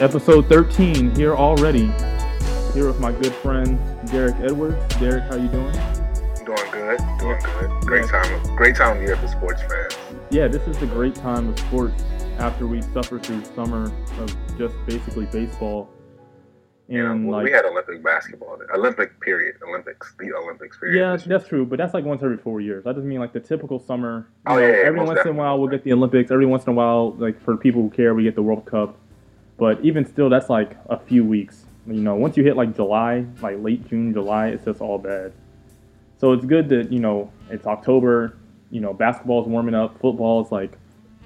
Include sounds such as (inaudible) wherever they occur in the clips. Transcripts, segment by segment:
Episode 13 here already. Here with my good friend Derek Edwards. Derek, how you doing? Doing good, doing good. Great time, great time of year for sports fans. Yeah, this is the great time of sports after we suffer through summer of just basically baseball. Yeah, And well, like, we had Olympic basketball, Olympic period, Olympics, the Olympics period. yeah, that's true, but that's like once every four years. I just mean like the typical summer. Oh, know, yeah, yeah, every once in a while we'll get the Olympics. Every once in a while, like for people who care, we get the World Cup. But even still, that's like a few weeks. You know, once you hit like July, like late June, July, it's just all bad. So it's good that you know it's October. You know, basketball's warming up. Football is like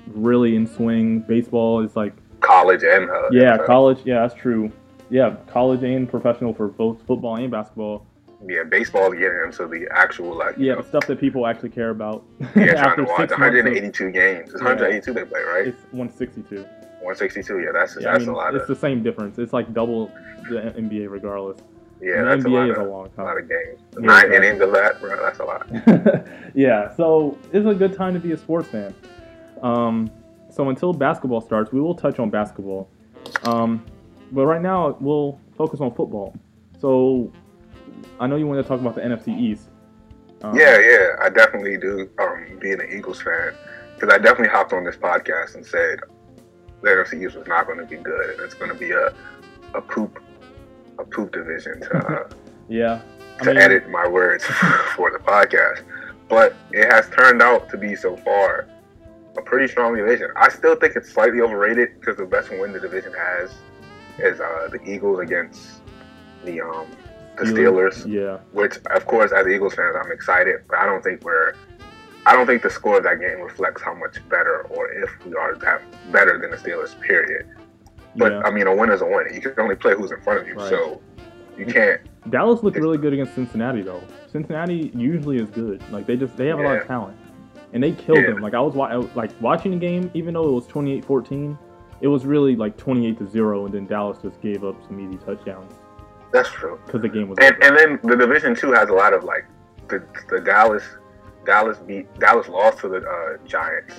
really in swing. Baseball is like college and uh, yeah, NFL. college. Yeah, that's true. Yeah, college and professional for both football and basketball. yeah, baseball is getting into the actual like Yeah, know, stuff that people actually care about. yeah, trying (laughs) After to watch six months of- 182 games. It's Yeah. 182 they play, right? It's 162. 162. Yeah, that's Yeah, I that's mean, a lot it's of the same difference. It's like double the NBA regardless. yeah, And the a NBA lot is of a long time. a lot of games. Yeah, Nine exactly. innings of that, bro. That's a lot. (laughs) yeah, so it's a good time to be a sports fan. Um, so until basketball starts, we will touch on basketball. Um, but right now, we'll focus on football. So I know you want to talk about the NFC East. Um, Yeah, yeah, I definitely do. Um, being an Eagles fan, because I definitely hopped on this podcast and said the NFC East was not going to be good, and it's going to be a a poop a poop division to uh, (laughs) Yeah. I to mean, edit my words (laughs) for the podcast. But it has turned out to be so far a pretty strong division. I still think it's slightly overrated because the best win the division has is uh, the Eagles against the um the Steelers Yeah. which of course as Eagles fans I'm excited, but I don't think we're I don't think the score of that game reflects how much better or if we are that better than the Steelers, period. But yeah. I mean a win is a win. You can only play who's in front of you. Right. So you can't Dallas looked really good against Cincinnati though. Cincinnati usually is good. Like they just they have a lot of talent, and they killed Yeah. them. Like I was, I was, like watching the game, even though it was 28-14, it was really like 28 to zero, and then Dallas just gave up some easy touchdowns that's true. because the game was. And and then the division two has a lot of like the the Dallas Dallas beat Dallas lost to the uh, Giants,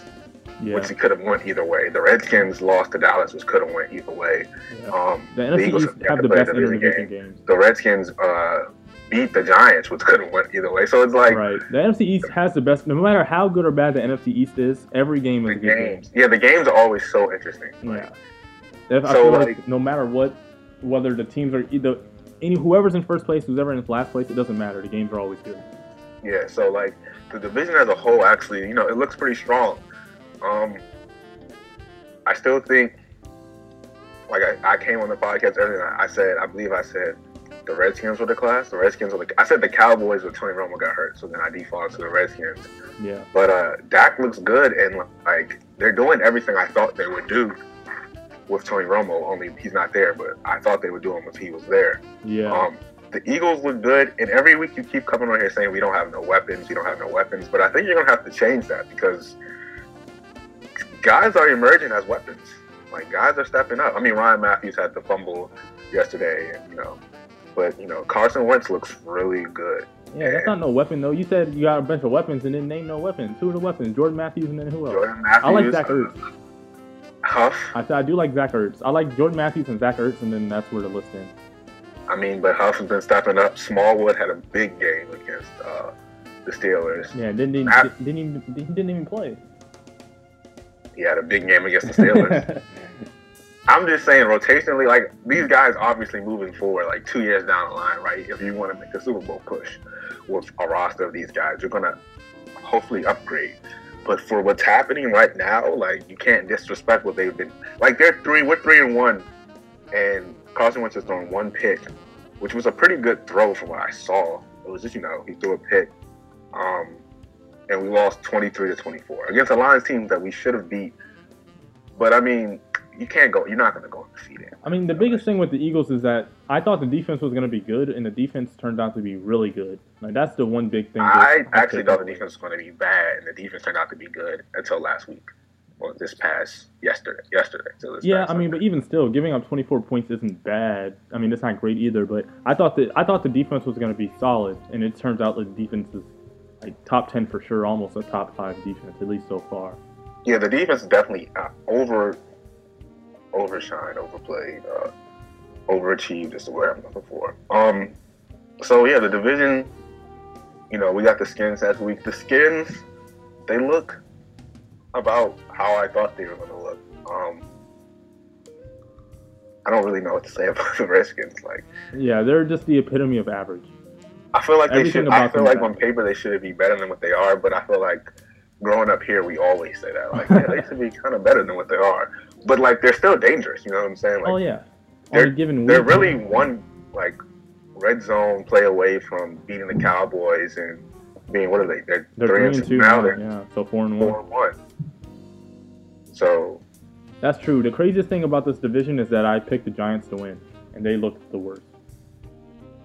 yeah, which he could have won either way. The Redskins lost to Dallas, which could have went either way. yeah. Um, the NFC Eagles East have the best division game. games. the Redskins uh, beat the Giants, which could have went either way. So it's like right. The NFC East has the best. No matter how good or bad the NFC East is, every game the is a good game. games. Yeah, the games are always so interesting. Like, Yeah. If, So, like, like- no matter what, whether the teams are either any whoever's in first place, who's ever in last place, it doesn't matter. The games are always good. yeah, so like the division as a whole, actually, you know, it looks pretty strong. Um, I still think, like I, I came on the podcast earlier, and I said, I believe I said the Redskins were the class. The Redskins were the. I said the Cowboys with Tony Romo got hurt, so then I defaulted to the Redskins. Yeah. But uh, Dak looks good, and like they're doing everything I thought they would do with Tony Romo. Only he's not there, but I thought they would do him if he was there. Yeah. Um, the Eagles look good, and every week you keep coming on here saying we don't have no weapons, we don't have no weapons. But I think you're gonna have to change that because guys are emerging as weapons. Like guys are stepping up. I mean, Ryan Mathews had the fumble yesterday, and you know, but you know, Carson Wentz looks really good. yeah, that's not no weapon though. You said you got a bunch of weapons and then name no weapons. Who are the weapons? Jordan Matthews and then who else? Jordan Matthews, I like Zach uh, Ertz. Huff. I said I do like Zach Ertz. I like Jordan Matthews and Zach Ertz, and then that's where the list ends. I mean, but has been stepping up. Smallwood had a big game against uh, the Steelers. Yeah, didn't even, Matt- didn't even he didn't even play. He had a big game against the Steelers. (laughs) I'm just saying, rotationally, like these guys obviously moving forward, like two years down the line, right? If you want to make a Super Bowl push with a roster of these guys, you're gonna hopefully upgrade. But for what's happening right now, like you can't disrespect what they've been. Like they're three, we're three and one, and Carson Wentz has thrown one pick, which was a pretty good throw from what I saw. It was just you know he threw a pick, um, and we lost 23 to 24 against a Lions team that we should have beat. But I mean, you can't go. You're not going to go undefeated. I mean, the biggest thing with the Eagles is that I thought the defense was going to be good, and the defense turned out to be really good. Like that's the one big thing. I actually thought the defense was going to be bad, and the defense turned out to be good until last week, or this past yesterday. Yesterday. this Yeah, I mean, but even still, giving up 24 points isn't bad. I mean, it's not great either. But I thought that I thought the defense was going to be solid, and it turns out the defense is like top 10 for sure, almost a top five defense at least so far. yeah, the defense is definitely uh, over overshine, overplayed, uh, overachieved is the word I'm looking for. Um, so yeah, the division. You know, we got the skins last week. The skins, they look about how I thought they were going to look. Um, I don't really know what to say (laughs) about the Redskins. Like, yeah, they're just the epitome of average. I feel like they should. I feel like on paper they should be better than what they are, but I feel like growing up here we always say that. Like, yeah, they should be kind of better than what they are, but like they're still dangerous. You know what I'm saying? Like, oh yeah. They're given. They're really one like red zone play away from beating the Cowboys and being what are they? They're, they're three, three and two now. They're yeah, so four and four one. And one. So that's true. The craziest thing about this division is that I picked the Giants to win, and they looked the worst.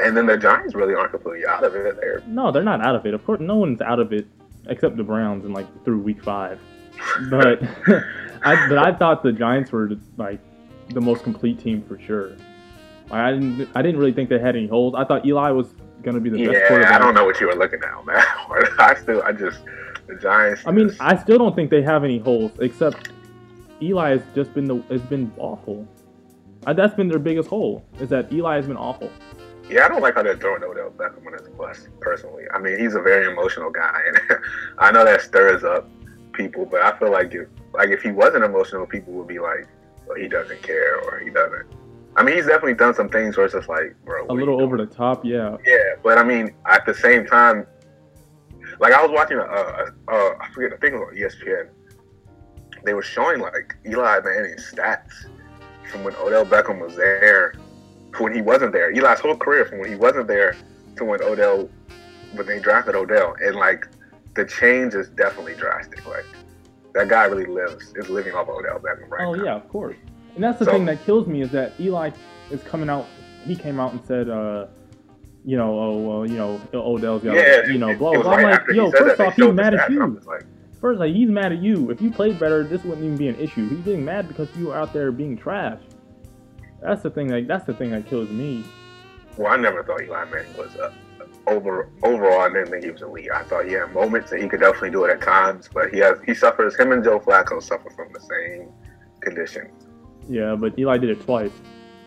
And then the Giants really aren't completely out of it. They're no, they're not out of it. Of course, no one's out of it except the Browns in like through week five. (laughs) But I but I thought the Giants were like the most complete team for sure. I didn't I didn't really think they had any holes. I thought Eli was gonna be the yeah, best quarterback. I don't know what you were looking at, man. (laughs) I still I just the Giants. I mean, I still don't think they have any holes except Eli has just been the has been awful. Uh, that's been their biggest hole is that Eli has been awful. Yeah, I don't like how they're throwing Odell Beckham on his bus. Personally, I mean, he's a very emotional guy, and (laughs) I know that stirs up people. But I feel like if like if he wasn't emotional, people would be like, well, he doesn't care or he doesn't. I mean, he's definitely done some things where it's just like, bro, a little over the top, yeah. Yeah, but I mean, at the same time, like I was watching, a, a, a I forget, I think it was on ESPN they were showing like Eli Manning's stats from when Odell Beckham was there to when he wasn't there. Eli's whole career from when he wasn't there to when Odell when they drafted Odell, and like the change is definitely drastic. Like that guy really lives is living off Odell Beckham right oh, now. yeah, of course. And that's the so, thing that kills me is that Eli is coming out. He came out and said, uh, you know, oh well, you know, Odell's got, yeah, you know, blah blah. I'm like, yo, first off, he's mad at you. Like, First, like he's mad at you. If you played better, this wouldn't even be an issue. He's getting mad because you were out there being trash. That's the thing. Like that's the thing that kills me. Well, I never thought Eli Manning was uh, over overall. I didn't think he was elite. I thought he had moments and he could definitely do it at times, but he has he suffers. Him and Joe Flacco suffer from the same condition. Yeah, but Eli did it twice.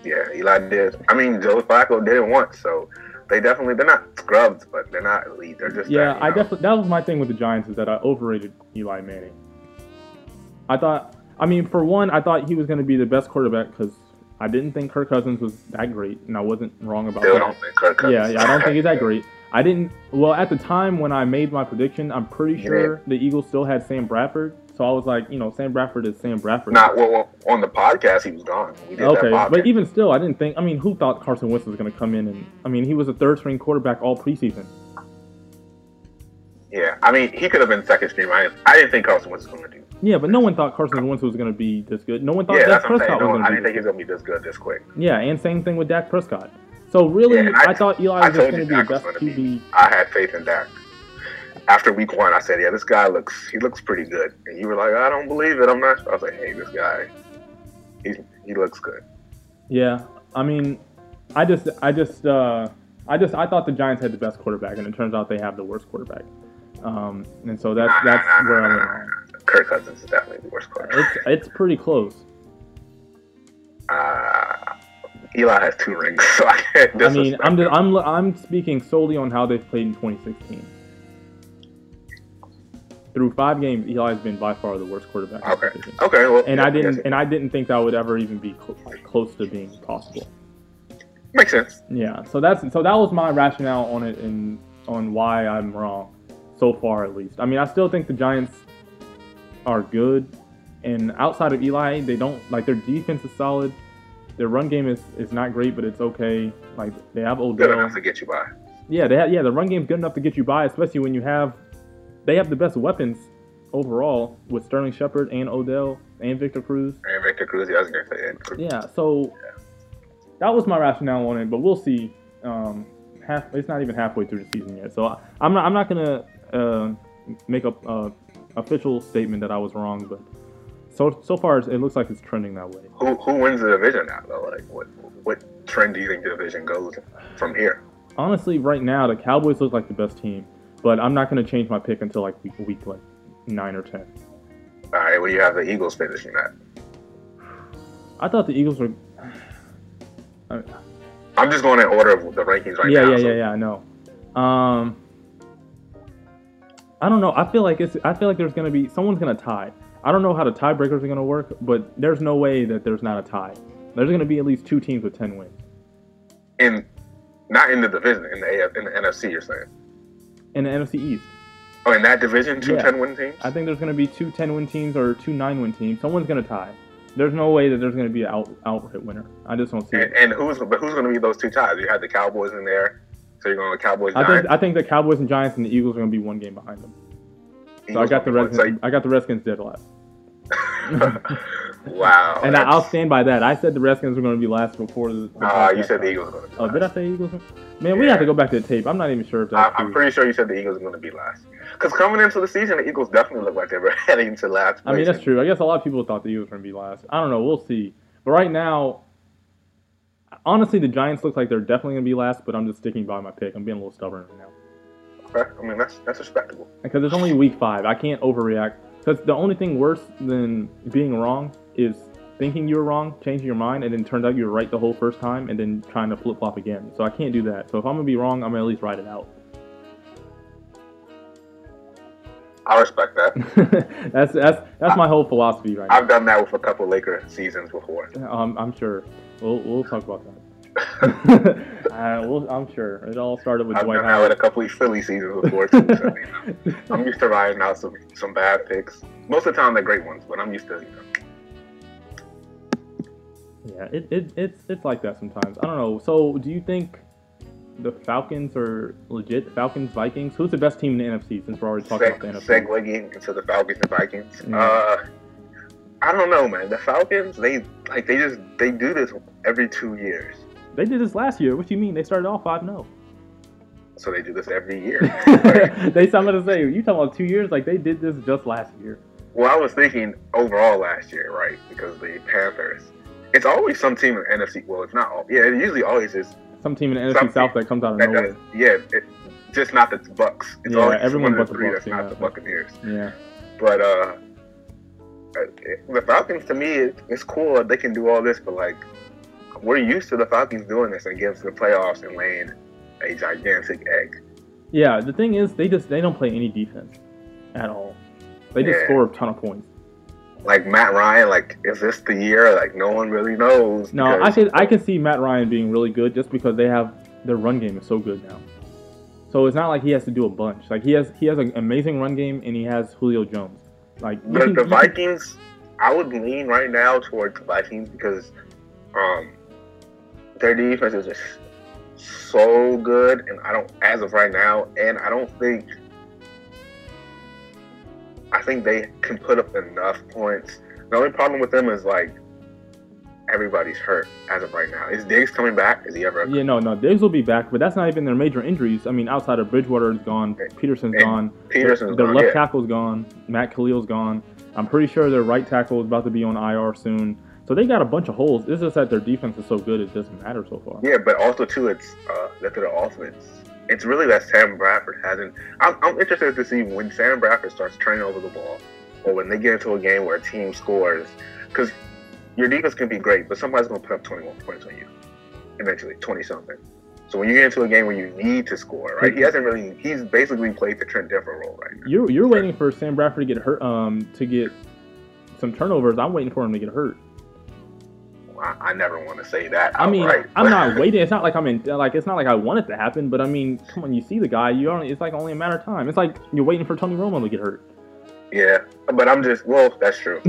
Yeah, Eli did. I mean, Joe Flacco did it once, so they definitely they're not scrubs, but they're not elite. They're just yeah. That, I definitely that was my thing with the Giants is that I overrated Eli Manning. I thought, I mean, for one, I thought he was going to be the best quarterback because I didn't think Kirk Cousins was that great, and I wasn't wrong about Still that. Don't think Kirk Cousins. Yeah, yeah, I don't think he's that (laughs) great. I didn't. Well, at the time when I made my prediction, I'm pretty sure the Eagles still had Sam Bradford, so I was like, you know, Sam Bradford is Sam Bradford. Not well, on the podcast, he was gone. okay, but even still, I didn't think. I mean, who thought Carson Wentz was going to come in and? I mean, he was a third string quarterback all preseason. Yeah, I mean, he could have been second string. I, I didn't think Carson Wentz was going to do. Yeah, but no one thought Carson Wentz was going to be this good. No one thought yeah, Dak Prescott no, was going to be. I didn't think he was going to be this good this quick. Yeah, and same thing with Dak Prescott. So really, yeah, I, I, thought Eli was just going to be the best QB. I had faith in Dak after week one, I said, "Yeah, this guy looks he looks pretty good." And you were like, "I don't believe it. I'm not." I was like, "Hey, this guy, he he looks good." Yeah, I mean, I just I just uh, I just I thought the Giants had the best quarterback, and it turns out they have the worst quarterback. Um, and so that's nah, that's nah, where nah, I'm. At. Kirk Cousins is definitely the worst quarterback. It's it's pretty close. Uh, Eli has two rings, (laughs) so I can't. I mean, I'm just, I'm I'm speaking solely on how they've played in 2016 through five games, Eli's been by far the worst quarterback. Okay. Okay. Well, and yeah, I didn't, and I didn't think that would ever even be cl- close to being possible. Makes sense. Yeah. So that's so that was my rationale on it and on why I'm wrong, so far at least. I mean, I still think the Giants are good, and outside of Eli, they don't like their defense is solid. Their run game is, is not great, but it's okay. Like they have Odell. Good enough to get you by. Yeah, they have, yeah, the run game's good enough to get you by, especially when you have they have the best weapons overall with Sterling Shepard and Odell and Victor Cruz. And Victor Cruz, yeah, I was gonna say. And Cruz. Yeah, so yeah. that was my rationale on it, but we'll see. Um, half, it's not even halfway through the season yet, so I, am not. I'm not gonna uh, make a uh, official statement that I was wrong, but so so far it looks like it's trending that way. Who who wins the division now though? Like what what trend do you think the division goes from here? Honestly, right now the Cowboys look like the best team. But I'm not going to change my pick until like week, week like nine or ten. All right, well, you have the Eagles finishing that. I thought the Eagles were. I'm just going in order of the rankings right yeah, now. yeah, so- yeah, yeah. I know. Um, I don't know. I feel like it's. I feel like there's gonna be someone's gonna tie. I don't know how the tiebreakers are gonna work, but there's no way that there's not a tie. There's gonna be at least two teams with ten wins In not in the division, in the AF, in the NFC, you're saying. In the NFC East. Oh, in that division, two Yeah. 10 win teams. I think there's gonna be two 10 win teams or two nine win teams. Someone's gonna tie. There's no way that there's gonna be an out outright winner. I just don't see and, it. and who's but who's going to be those two ties? You had the Cowboys in there, so you're going with Cowboys. I Giants. think I think the Cowboys and Giants and the Eagles are gonna be one game behind them. So I got the. Redskins. I got the Redskins dead last. (laughs) Wow. And I- I'll stand by that. I said the Redskins were going to be last before the. the Uh, you said the. Eagles are going to be Oh, last. did I say Eagles? Man, we have to go back to the tape. I'm not even sure if I, that's I'm pretty sure you said the Eagles are going to be last. Because coming into the season, the Eagles definitely look like they were (laughs) heading to last. I mean, that's true. I guess a lot of people thought the Eagles were going to be last. I don't know. We'll see. But right now, honestly, the Giants look like they're definitely going to be last. But I'm just sticking by my pick. I'm being a little stubborn right now Okay, I mean, that's that's respectable. because it's only week five. I can't overreact. Because the only thing worse than being wrong is thinking you were wrong, changing your mind, and then turns out you were right the whole first time, and then trying to flip flop again. So I can't do that. So if I'm gonna be wrong, I'm gonna at least write it out. I respect that. (laughs) that's that's that's my whole philosophy right now. I've done that with a couple Laker seasons before. Um, I'm sure. We'll we'll talk about that. (laughs) (laughs) uh, we'll, I'm sure it all started with I've Dwight that with a Howard. couple of Philly seasons before too. So, you know, I'm used to riding out some some bad picks. Most of the time they're great ones, but I'm used to. You know, Yeah, it, it it's it's like that sometimes. I don't know. So do you think the Falcons are legit? Falcons Vikings. Who's the best team in the NFC? Since we're already talking seg- about the NFC. segueing into the Falcons and Vikings. Mm. Uh, I don't know, man. The Falcons, they like they just they do this every two years. They did this last year. What do you mean? They started off five oh. 0 So they do this every year. (laughs) They I'm gonna say you talking about two years? Like they did this just last year. well, I was thinking overall last year, right? Because the Panthers, it's always some team in the NFC. Well, it's not all. Yeah, it usually always is. Some team in the NFC South that comes out of That nowhere. does, yeah, it, just not the Bucks. It's Yeah, always everyone but the three Bucks, that's not the Buccaneers. Yeah. But uh, the Falcons to me, it, it's cool that they can do all this, but like we're used to the Falcons doing this to the playoffs and laying a gigantic egg. Yeah, the thing is, they just they don't play any defense at all. They just Yeah. score a ton of points. Like Matt Ryan, like is this the year? Like no one really knows. No, I can I can see Matt Ryan being really good just because they have their run game is so good now. So it's not like he has to do a bunch. Like he has he has an amazing run game and he has Julio Jones. Like But can- the you can- Vikings, I would lean right now towards the Vikings because um, their defense is just so good, and I don't, as of right now, and I don't think, I think they can put up enough points. The only problem with them is like everybody's hurt as of right now. Is Diggs coming back? Is he ever? Yeah, no, no, Diggs will be back, but that's not even their major injuries. I mean, outside of Bridgewater is gone, Peterson's And gone, Peterson's their gone, left yeah. tackle's gone, Matt Kalil's gone. I'm pretty sure their right tackle is about to be on IR soon. So they got a bunch of holes. It's just that their defense is so good it doesn't matter so far. Yeah, but also too, it's uh, that their offense. It's really that Sam Bradford hasn't. I'm, I'm interested to see when Sam Bradford starts turning over the ball, or when they get into a game where a team scores, because your defense can be great, but somebody's going to put up 21 points on you, eventually 20 something. So when you get into a game where you need to score, right? He hasn't really. He's basically played the Trent Dilfer role right now. You're you're waiting for Sam Bradford to get hurt, um, to get some turnovers. I'm waiting for him to get hurt. I, I never want to say that. I mean, outright, I'm not (laughs) waiting. It's not like I'm in. Like it's not like I want it to happen. But I mean, come on, you see the guy. You only. It's like only a matter of time. It's like you're waiting for Tony Romo to get hurt. Yeah, but I'm just. Well, that's true. (laughs)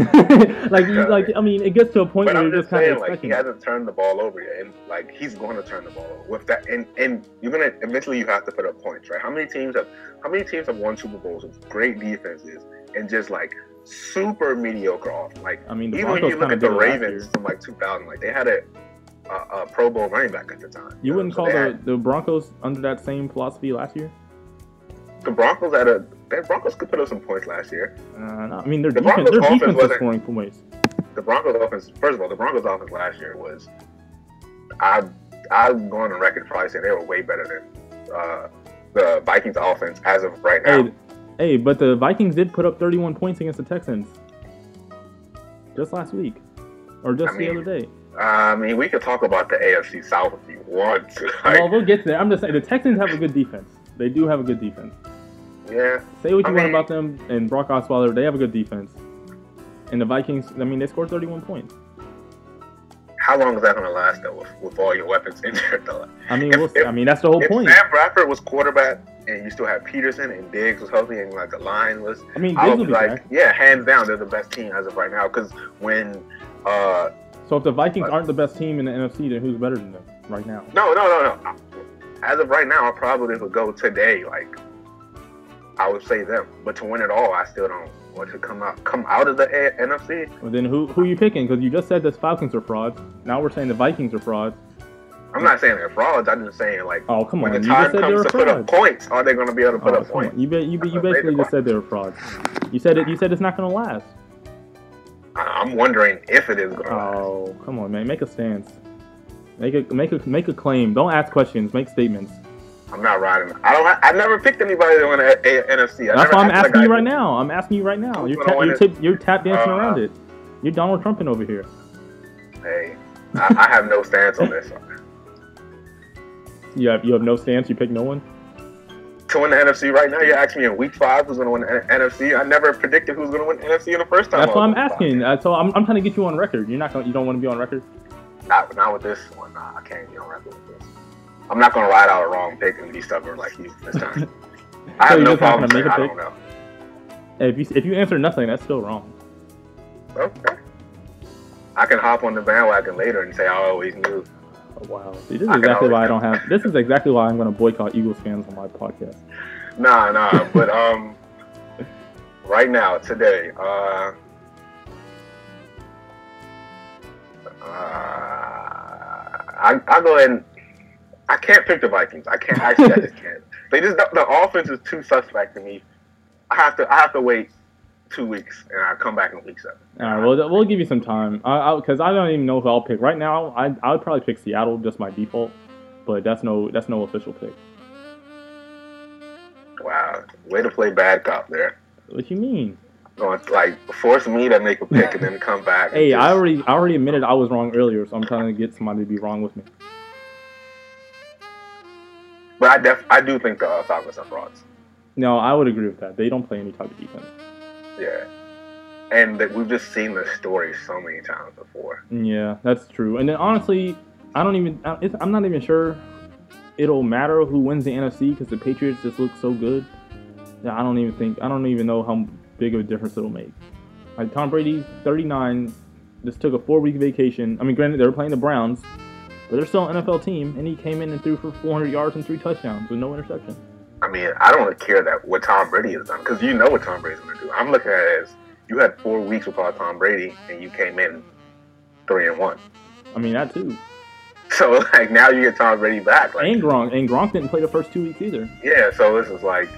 like you, like I mean, it gets to a point But where I'm you're just just saying, of like he hasn't turned the ball over yet, and like he's going to turn the ball over with that. And and you're gonna eventually you have to put up points, right? How many teams have how many teams have won Super Bowls with great defenses and just like super mediocre off? Like I mean, the even when you look at the did it last Ravens from like 2000, like they had a a, a Pro Bowl running back at the time. You know? wouldn't So call the, had- the Broncos under that same philosophy last year? the Broncos had a the Broncos could put up some points last year. Uh, no, I mean, their The defense, Broncos' their defense wasn't- scoring points. the Broncos offense, first of all, the Broncos offense last year was, I I'm going on record probably saying they were way better than uh, the Vikings offense as of right now. Hey, hey, but the Vikings did put up 31 points against the Texans just last week. or just I the other day? I mean, we could talk about the AFC South if you want to. Like, (laughs) well, we'll get to that. I'm just saying the Texans have a good defense. They do have a good defense. yeah, Say what I you want mean- about them and Brock Osweiler, they have a good defense. And the Vikings, I mean, they scored 31 points. How long is that going to last though, with, with all your weapons in there? though? I mean, If- we'll if- I mean, that's the whole if point. Sam Bradford was quarterback and you still had Peterson and Diggs was healthy and like the line was, I mean, I would be like, back. yeah, hands down, they're the best team as of right now. Because when, uh, So if the Vikings aren't the best team in the NFC, then who's better than them right now? no, no, no, no. As of right now, I probably would go today. Like, I would say them, but to win it all, I still don't want to come out come out of the A- NFC. Well, then who who you picking? Because you just said the Falcons are frauds. Now we're saying the Vikings are frauds. I'm not saying they're frauds. I'm just saying like Oh come when on, the you just time comes to put up points, are they going to be able to put Oh, up come on. points? You, be, you, be, you basically just said they were frauds. You said it. You said it's not going to last. I'm wondering if it is going to. Oh come on, man, make a stance. Make a make a make a claim. Don't ask questions. Make statements. I'm not riding. I don't. I never picked anybody to win a, a, NFC. I That's why I'm like asking you right now. I'm asking you right now. You're tap, you're, tip, you're tap dancing Uh, around it. You're Donald Trumping over here. Hey, I, I have no stance on this. (laughs) You have you have no stance. You pick no one. To win the NFC right now, you're asking me in Week Five who's going to win the NFC. I never predicted who's going to win the NFC in the first time. That's why I'm asking. podcast. Uh, So I'm, I'm trying to get you on record. You're not going. You don't want to be on record. Not, not with this one. Nah, I can't be on record. I'm not going to ride out a wrong pick and be stubborn like you this time. (laughs) I have you're no problem gonna make a I pick? don't know. If you if you answer nothing, that's still wrong. Okay. I can hop on the bandwagon later and say I always knew. Oh, wow. See, this is I exactly why I don't have. This is exactly why I'm going to boycott Eagles fans on my podcast. Nah, nah. but um, right now, today, uh, uh, I I go ahead and I can't pick the Vikings. I can't. Actually, I just (laughs) can't. They just the offense is too suspect to me. I have to I have to wait two weeks and I come back in week seven. All right, well, we'll give you some time. I because I, don't even know if I'll pick right now. I I would probably pick Seattle just by default, but that's no that's no official pick. Wow, way to play bad cop there. What you mean? Going like force me to make a pick and then come back. Hey, I already I already admitted I was wrong earlier, so I'm trying to get somebody to be wrong with me. But I def I do think the uh, Falcons are frauds. No, I would agree with that. They don't play any type of defense. Yeah. And that we've just seen this story so many times before. Yeah, that's true. And then honestly, I don't even. I'm not even sure it'll matter who wins the NFC because the Patriots just look so good. Yeah, I don't even think. I don't even know how big of a difference it'll make. Like Tom Brady, 39, just took a four week vacation. I mean, granted they were playing the Browns, but they're still an NFL team, and he came in and threw for 400 yards and three touchdowns with no interception. I mean, I don't care that what Tom Brady has done because you know what Tom Brady's going to do. I'm looking at it as you had four weeks without Tom Brady and you came in three and one. I mean that too. So (laughs) like now you get Tom Brady back. Like And Gronk, and Gronk didn't play the first two weeks either. yeah, so this is like,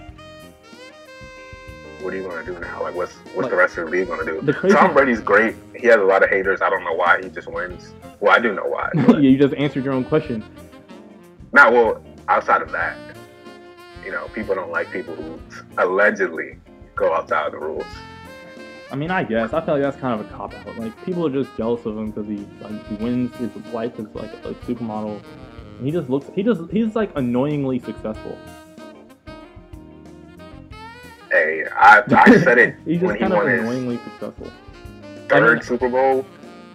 what are you going to do now? Like what's what's the rest of the league going to do? Crazy- Tom Brady's great. He has a lot of haters. I don't know why he just wins. Well, I do know why. (laughs) yeah, you just answered your own question. Now, well, outside of that, you know, people don't like people who allegedly go outside of the rules. I mean, I guess I feel like that's kind of a cop out. Like people are just jealous of him because he like he wins his wife is like a supermodel. And he just looks he just he's like annoyingly successful. Hey, I, I said it (laughs) He's when he won his annoyingly successful. third I mean- Super Bowl.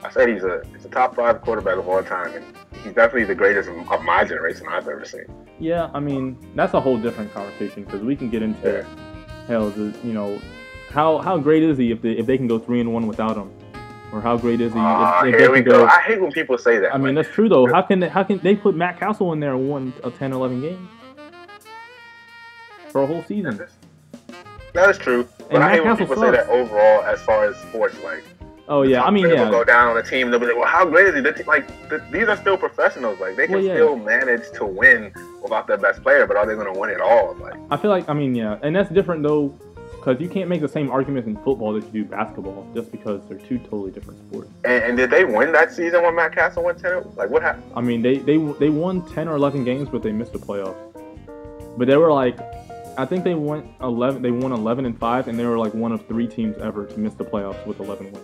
I said he's a he's a top five quarterback of all time, and he's definitely the greatest of my generation I've ever seen. Yeah, I mean that's a whole different conversation because we can get into Yeah. hell. The, you know, how how great is he if they if they can go three and one without him, or how great is he Ah, if, if here we can go. I hate when people say that. I mean that's true though. How can they, how can they put Matt Cassel in there and won a 10 11 games for a whole season? That is true. But And I hate when people say that overall, as far as sports, like Oh yeah, I mean They will yeah. go down on a team. and They'll be like, "Well, how great is he?" The te- Like, th- these are still professionals. Like, they can Well, yeah. still manage to win without their best player. But are they going to win it all? Like, I feel like I mean yeah, and that's different though, because you can't make the same arguments in football that you do basketball just because they're two totally different sports. and, and did they win that season when Matt Cassel went ten? Like, what happened? I mean they they they won 10 or 11 games, but they missed the playoffs. But they were like, I think they went 11. They won 11 and five, and they were like one of three teams ever to miss the playoffs with 11 wins.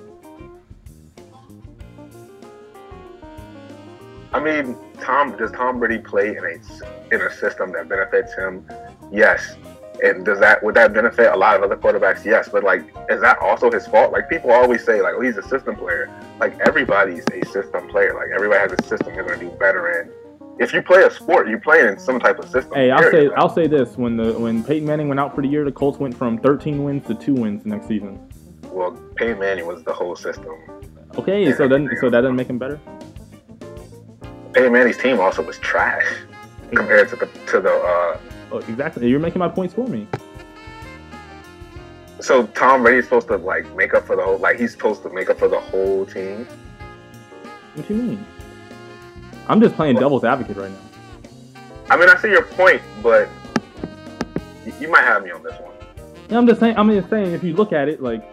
I mean, Tom does Tom Brady play in a in a system that benefits him? Yes. And does that would that benefit a lot of other quarterbacks? Yes. But like, is that also his fault? Like people always say, like, oh, he's a system player. Like everybody's a system player. Like everybody has a system they're gonna do better in. If you play a sport, you play in some type of system. Hey, I'll say. I'll say this: when the when Peyton Manning went out for the year, the Colts went from 13 wins to two wins next season. well, Peyton Manning was the whole system. Okay, so then so that doesn't make him better. Peyton Manning's team also was trash compared to the to the. Uh, Oh, exactly. You're making my points for me. so Tom Brady's supposed to like make up for the whole. Like he's supposed to make up for the whole team. What do you mean? I'm just playing devil's advocate right now. I mean, I see your point, but you might have me on this one. Yeah, I'm just saying. I'm just saying. If you look at it, like,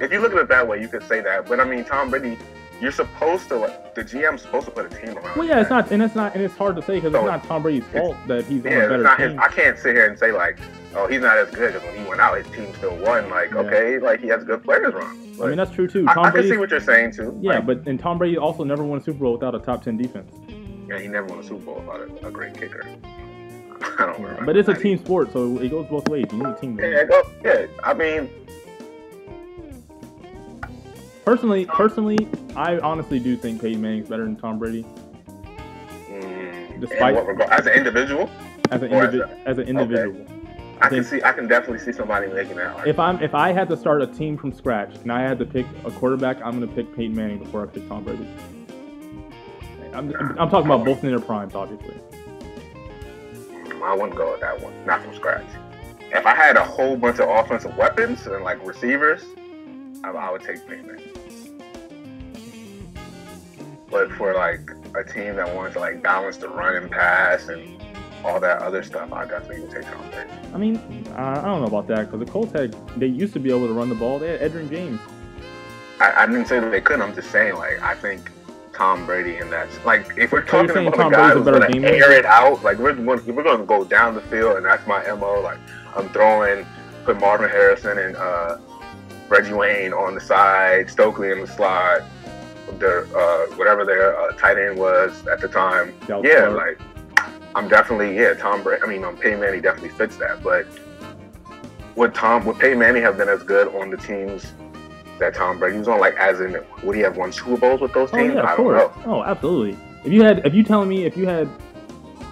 If you look at it that way, you could say that. But I mean, Tom Brady, you're supposed to. Like, the GM's supposed to put a team around. well, yeah, it's not, and it's not, and it's hard to say because So, it's not Tom Brady's fault that he's on a better not his. team. I can't sit here and say like, oh, he's not as good because when he went out, his team still won. Like, Yeah. okay, like he has good players around. I mean, that's true too. I, Tom I can see what you're saying too. Yeah, Like, but and Tom Brady also never won a Super Bowl without a top ten defense. yeah, he never won a Super Bowl without a, a great kicker. (laughs) I don't remember. But it's a team sport, so it goes both ways. You need a team. Yeah, go, yeah. I mean, Personally, personally, I honestly do think Peyton Manning's better than Tom Brady mm, Despite- in what regard, as an individual, as an Or as individual. As an individual. I can think- see. I can definitely see somebody making that. Argument. If I'm if I had to start a team from scratch and I had to pick a quarterback, I'm gonna pick Peyton Manning before I pick Tom Brady. I'm, I'm talking about both in their primes, obviously. I wouldn't go with that one. Not from scratch. If I had a whole bunch of offensive weapons and like receivers, I, I would take Peyton Manning. But for like a team that wants to like balance the run and pass and all that other stuff, I definitely would take Tom Brady. I mean, I don't know about that because the Colts had they used to be able to run the ball. They had Edgerrin James. I, I didn't say that they couldn't. I'm just saying like I think Tom Brady and that's like if we're talking about Tom a guy Brady's who's gonna game air it out, like we're we're gonna go down the field and that's my mo. Like I'm throwing, put Marvin Harrison and uh, Reggie Wayne on the side, Stokley in the slot, their uh, whatever their uh, tight end was at the time. Yeah, Clark. like I'm definitely yeah Tom Brady. I mean, um, Peyton Manning definitely fits that, but. Would Tom would Peyton Manning have been as good on the teams that Tom Brady was on? Like, as in, would he have won Super Bowls with those Oh teams? yeah, I of don't course. know. Oh, absolutely. If you had, if you telling me if you had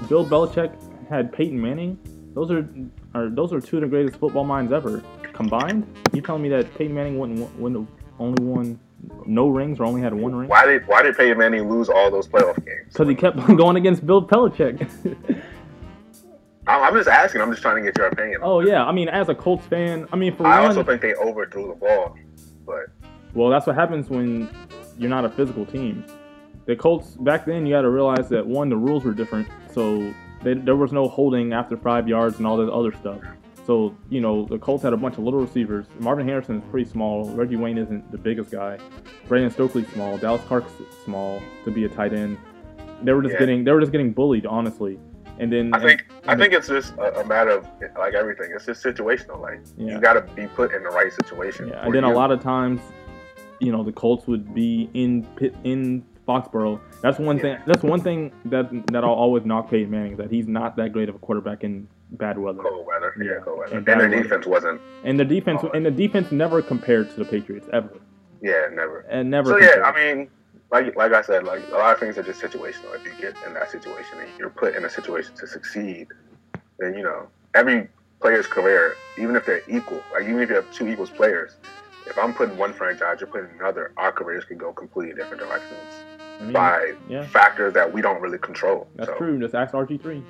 Bill Belichick had Peyton Manning, those are are those are two of the greatest football minds ever combined. You telling me that Peyton Manning wouldn't wouldn't have only won no rings or only had one ring Why did Why did Peyton Manning lose all those playoff games? because he kept (laughs) going against Bill Belichick. (laughs) I'm, just asking. I'm just trying to get your opinion. oh yeah, I mean as a Colts fan, I mean for I one, also think they overthrew the ball, but Well, that's what happens when you're not a physical team. The Colts back then, you got to realize that one, the rules were different, so they, there was no holding after five yards and all this other stuff. So you know, the Colts had a bunch of little receivers. Marvin Harrison is pretty small. Reggie Wayne isn't the biggest guy. Brandon Stokley's small. Dallas Clark's small to be a tight end. They were just Yeah. getting they were just getting bullied, honestly. And then I think I and- think it's just a, a matter of like everything. It's just situational. Like Yeah. you got to be put in the right situation. Yeah, and then a lot of times, you know, the Colts would be in Pitt, in Foxborough. That's one thing. That's one thing that that I'll always knock Peyton Manning that he's not that great of a quarterback in bad weather. cold weather. Yeah, Yeah. cold weather. And And, their weather. defense wasn't. And the defense Oh. and the defense never compared to the Patriots ever, Yeah, never. and never. So yeah. I mean, like like I said, like a lot of things are just situational. If you get in that situation and you're put in a situation to succeed, then you know every player's career, even if they're equal, like even if you have two equals players, if I'm putting one franchise, you're putting another, our careers can go completely different directions I mean, by yeah, factors that we don't really control. that's so, true. Just ask RG three.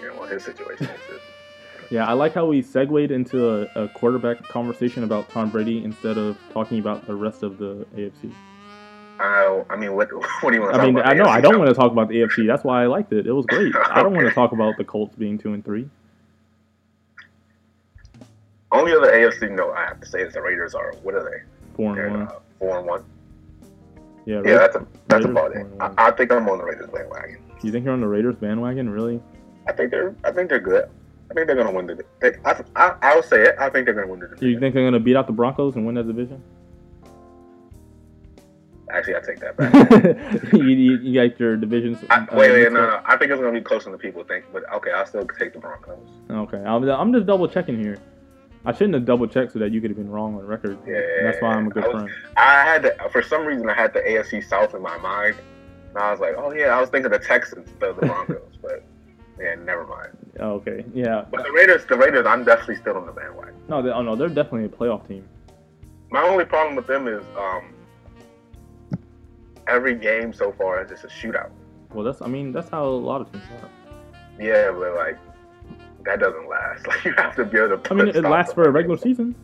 You know, his situation is Yeah, I like how we segued into a, a quarterback conversation about Tom Brady instead of talking about the rest of the AFC. I, I mean, what (laughs) what do you want to I talk mean, about? I know I don't want to talk about the AFC. That's why I liked it. It was great. (laughs) I don't want to talk about the Colts being two and three. Only other AFC note I have to say is the Raiders are what are they? Four They're and one. uh, four and one. Yeah, Yeah, Ra- that's a, that's Raiders about it. I. I think I'm on the Raiders bandwagon. Do you think you're on the Raiders bandwagon? Really? I think they're I think they're good. I think they're gonna win the. They, I, I I'll say it. I think they're gonna win the Division. Do you think they're gonna beat out the Broncos and win that division? Actually, I take that back. (laughs) you, you, you got your divisions. I, uh, wait, wait, no, no. I think it's gonna be closer than people think. But okay, I'll still take the Broncos. Okay, I'm, I'm just double checking here. I shouldn't have double checked so that you could have been wrong on record. Yeah, that's why I'm a good I was- friend. I had the, for some reason I had the AFC South in my mind, and I was like, oh yeah, I was thinking the Texans instead of the Broncos, (laughs) but yeah, never mind. Oh, Okay, yeah. But the Raiders, the Raiders, I'm definitely still on the bandwagon. No, they, oh no, they're definitely a playoff team. My only problem with them is um, every game so far is just a shootout. Well, that's I mean that's how a lot of teams are. Yeah, but like that doesn't last. (laughs) Like you have to be able to. I mean, it lasts for a regular season.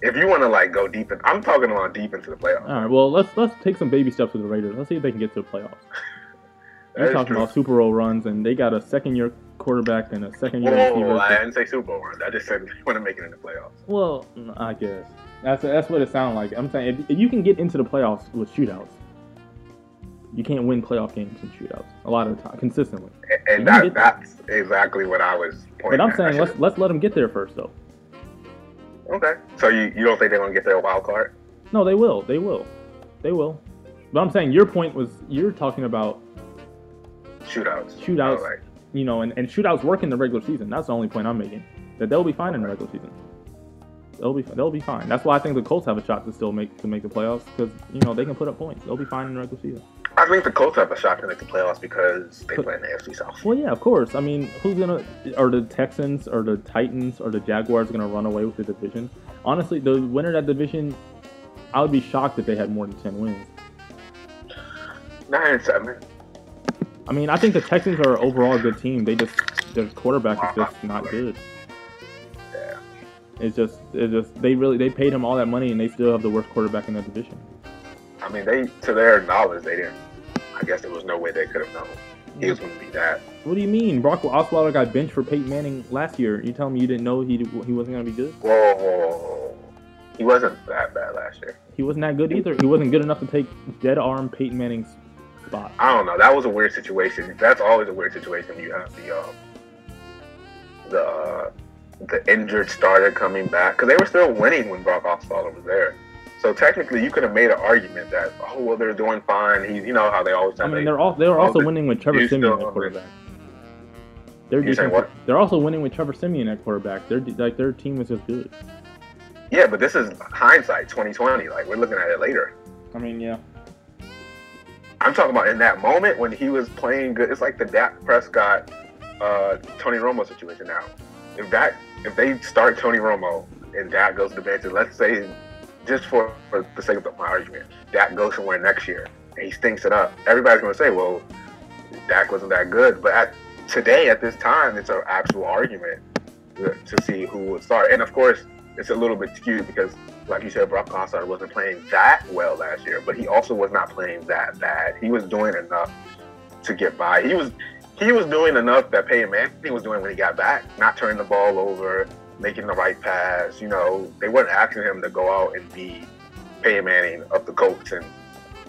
If you want to like go deep, in, I'm talking about deep into the playoffs. All right, well let's let's take some baby steps with the Raiders. Let's see if they can get to the playoffs. (laughs) You're talking true. about Super Bowl runs, and they got a second year quarterback and a second year whoa, oh, whoa, I didn't say Super Bowl runs. I just said they want to make it in the playoffs. Well, I guess that's that's what it sounds like. I'm saying if, if you can get into the playoffs with shootouts, you can't win playoff games in shootouts a lot of the time consistently. And You that, that's exactly what I was pointing But I'm at. Saying let's let's let them get there first, though. Okay. So you, you don't think they're going to get their wild card? No, they will. They will. They will. But I'm saying your point was you're talking about Shootouts. Shootouts. You know, and, and shootouts work in the regular season. That's the only point I'm making. That they'll be fine in the regular season. They'll be they'll be fine. That's why I think the Colts have a shot to still make to make the playoffs because you know they can put up points. They'll be fine in the regular season. I think the Colts have a shot to make the playoffs because they play in the AFC South. Well, yeah, of course. I mean, who's gonna? Are the Texans or the Titans or the Jaguars gonna run away with the division? Honestly, the winner of that division, I would be shocked if they had more than ten wins. Nine and seven. I mean, I think the Texans are overall a good team. They just their quarterback is just not good. Yeah. It's just it's just they really they paid him all that money and they still have the worst quarterback in that division. I mean, they to their knowledge, they didn't. I guess there was no way they could have known he was going to be that. What do you mean? Brock Osweiler got benched for Peyton Manning last year. You telling me you didn't know he he wasn't gonna be good? Whoa, whoa, whoa. He wasn't that bad last year. He wasn't that good either. He wasn't good enough to take dead arm Peyton Manning's spot. I don't know. That was a weird situation. That's always a weird situation when you have the um, the uh, the injured starter coming back because they were still winning when Brock Osweiler was there. So technically, you could have made an argument that oh well they're doing fine. He's you know how they always I mean, they- they're all they're Oh, also winning with Trevor Siemian at quarterback. Saying defense- what? They're also winning with Trevor Siemian at quarterback. Their like their team is just good. yeah, but this is hindsight, 2020. Like we're looking at it later. I mean, yeah. I'm talking about in that moment when he was playing good. It's like the Dak Prescott, uh, Tony Romo situation now. If that, if they start Tony Romo and Dak goes to the bench, and let's say, just for, for the sake of my argument, Dak goes somewhere next year and he stinks it up, everybody's to say, well, Dak wasn't that good. But at, today, at this time, it's an actual argument to to see who would start. And of course, it's a little bit skewed because, like you said, Brock Osweiler wasn't playing that well last year, but he also was not playing that bad. He was doing enough to get by. He was he was doing enough that Peyton Manning was doing when he got back, not turning the ball over, making the right pass. You know, they weren't asking him to go out and be Peyton Manning of the Colts and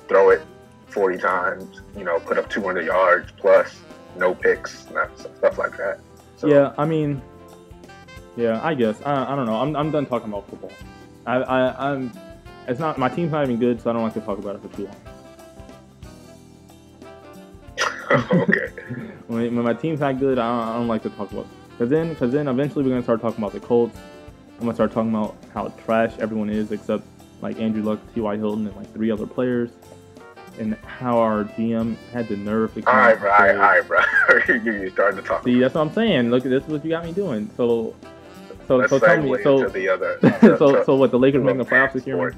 throw it 40 times. You know, put up 200 yards plus, no picks, stuff like that. So, Yeah, I mean, yeah, I guess. I, I don't know. I'm, I'm done talking about football. I, I, I'm. It's not my team's not even good, so I don't like to talk about it for too long. (laughs) okay. (laughs) When, when my team's not good, I don't, I don't like to talk about. Cause then, cause then eventually we're gonna start talking about the Colts. I'm gonna start talking about how trash everyone is, except like Andrew Luck, T.Y. Hilton, and like three other players, and how our GM had the nerve to All right, bro. All right, (laughs) all right, bro. You're starting to talk. See, that's what I'm saying. Look, at this is what you got me doing. So, so, Let's so tell me. So, the other. (laughs) so, (laughs) so what? The Lakers making the playoffs this year?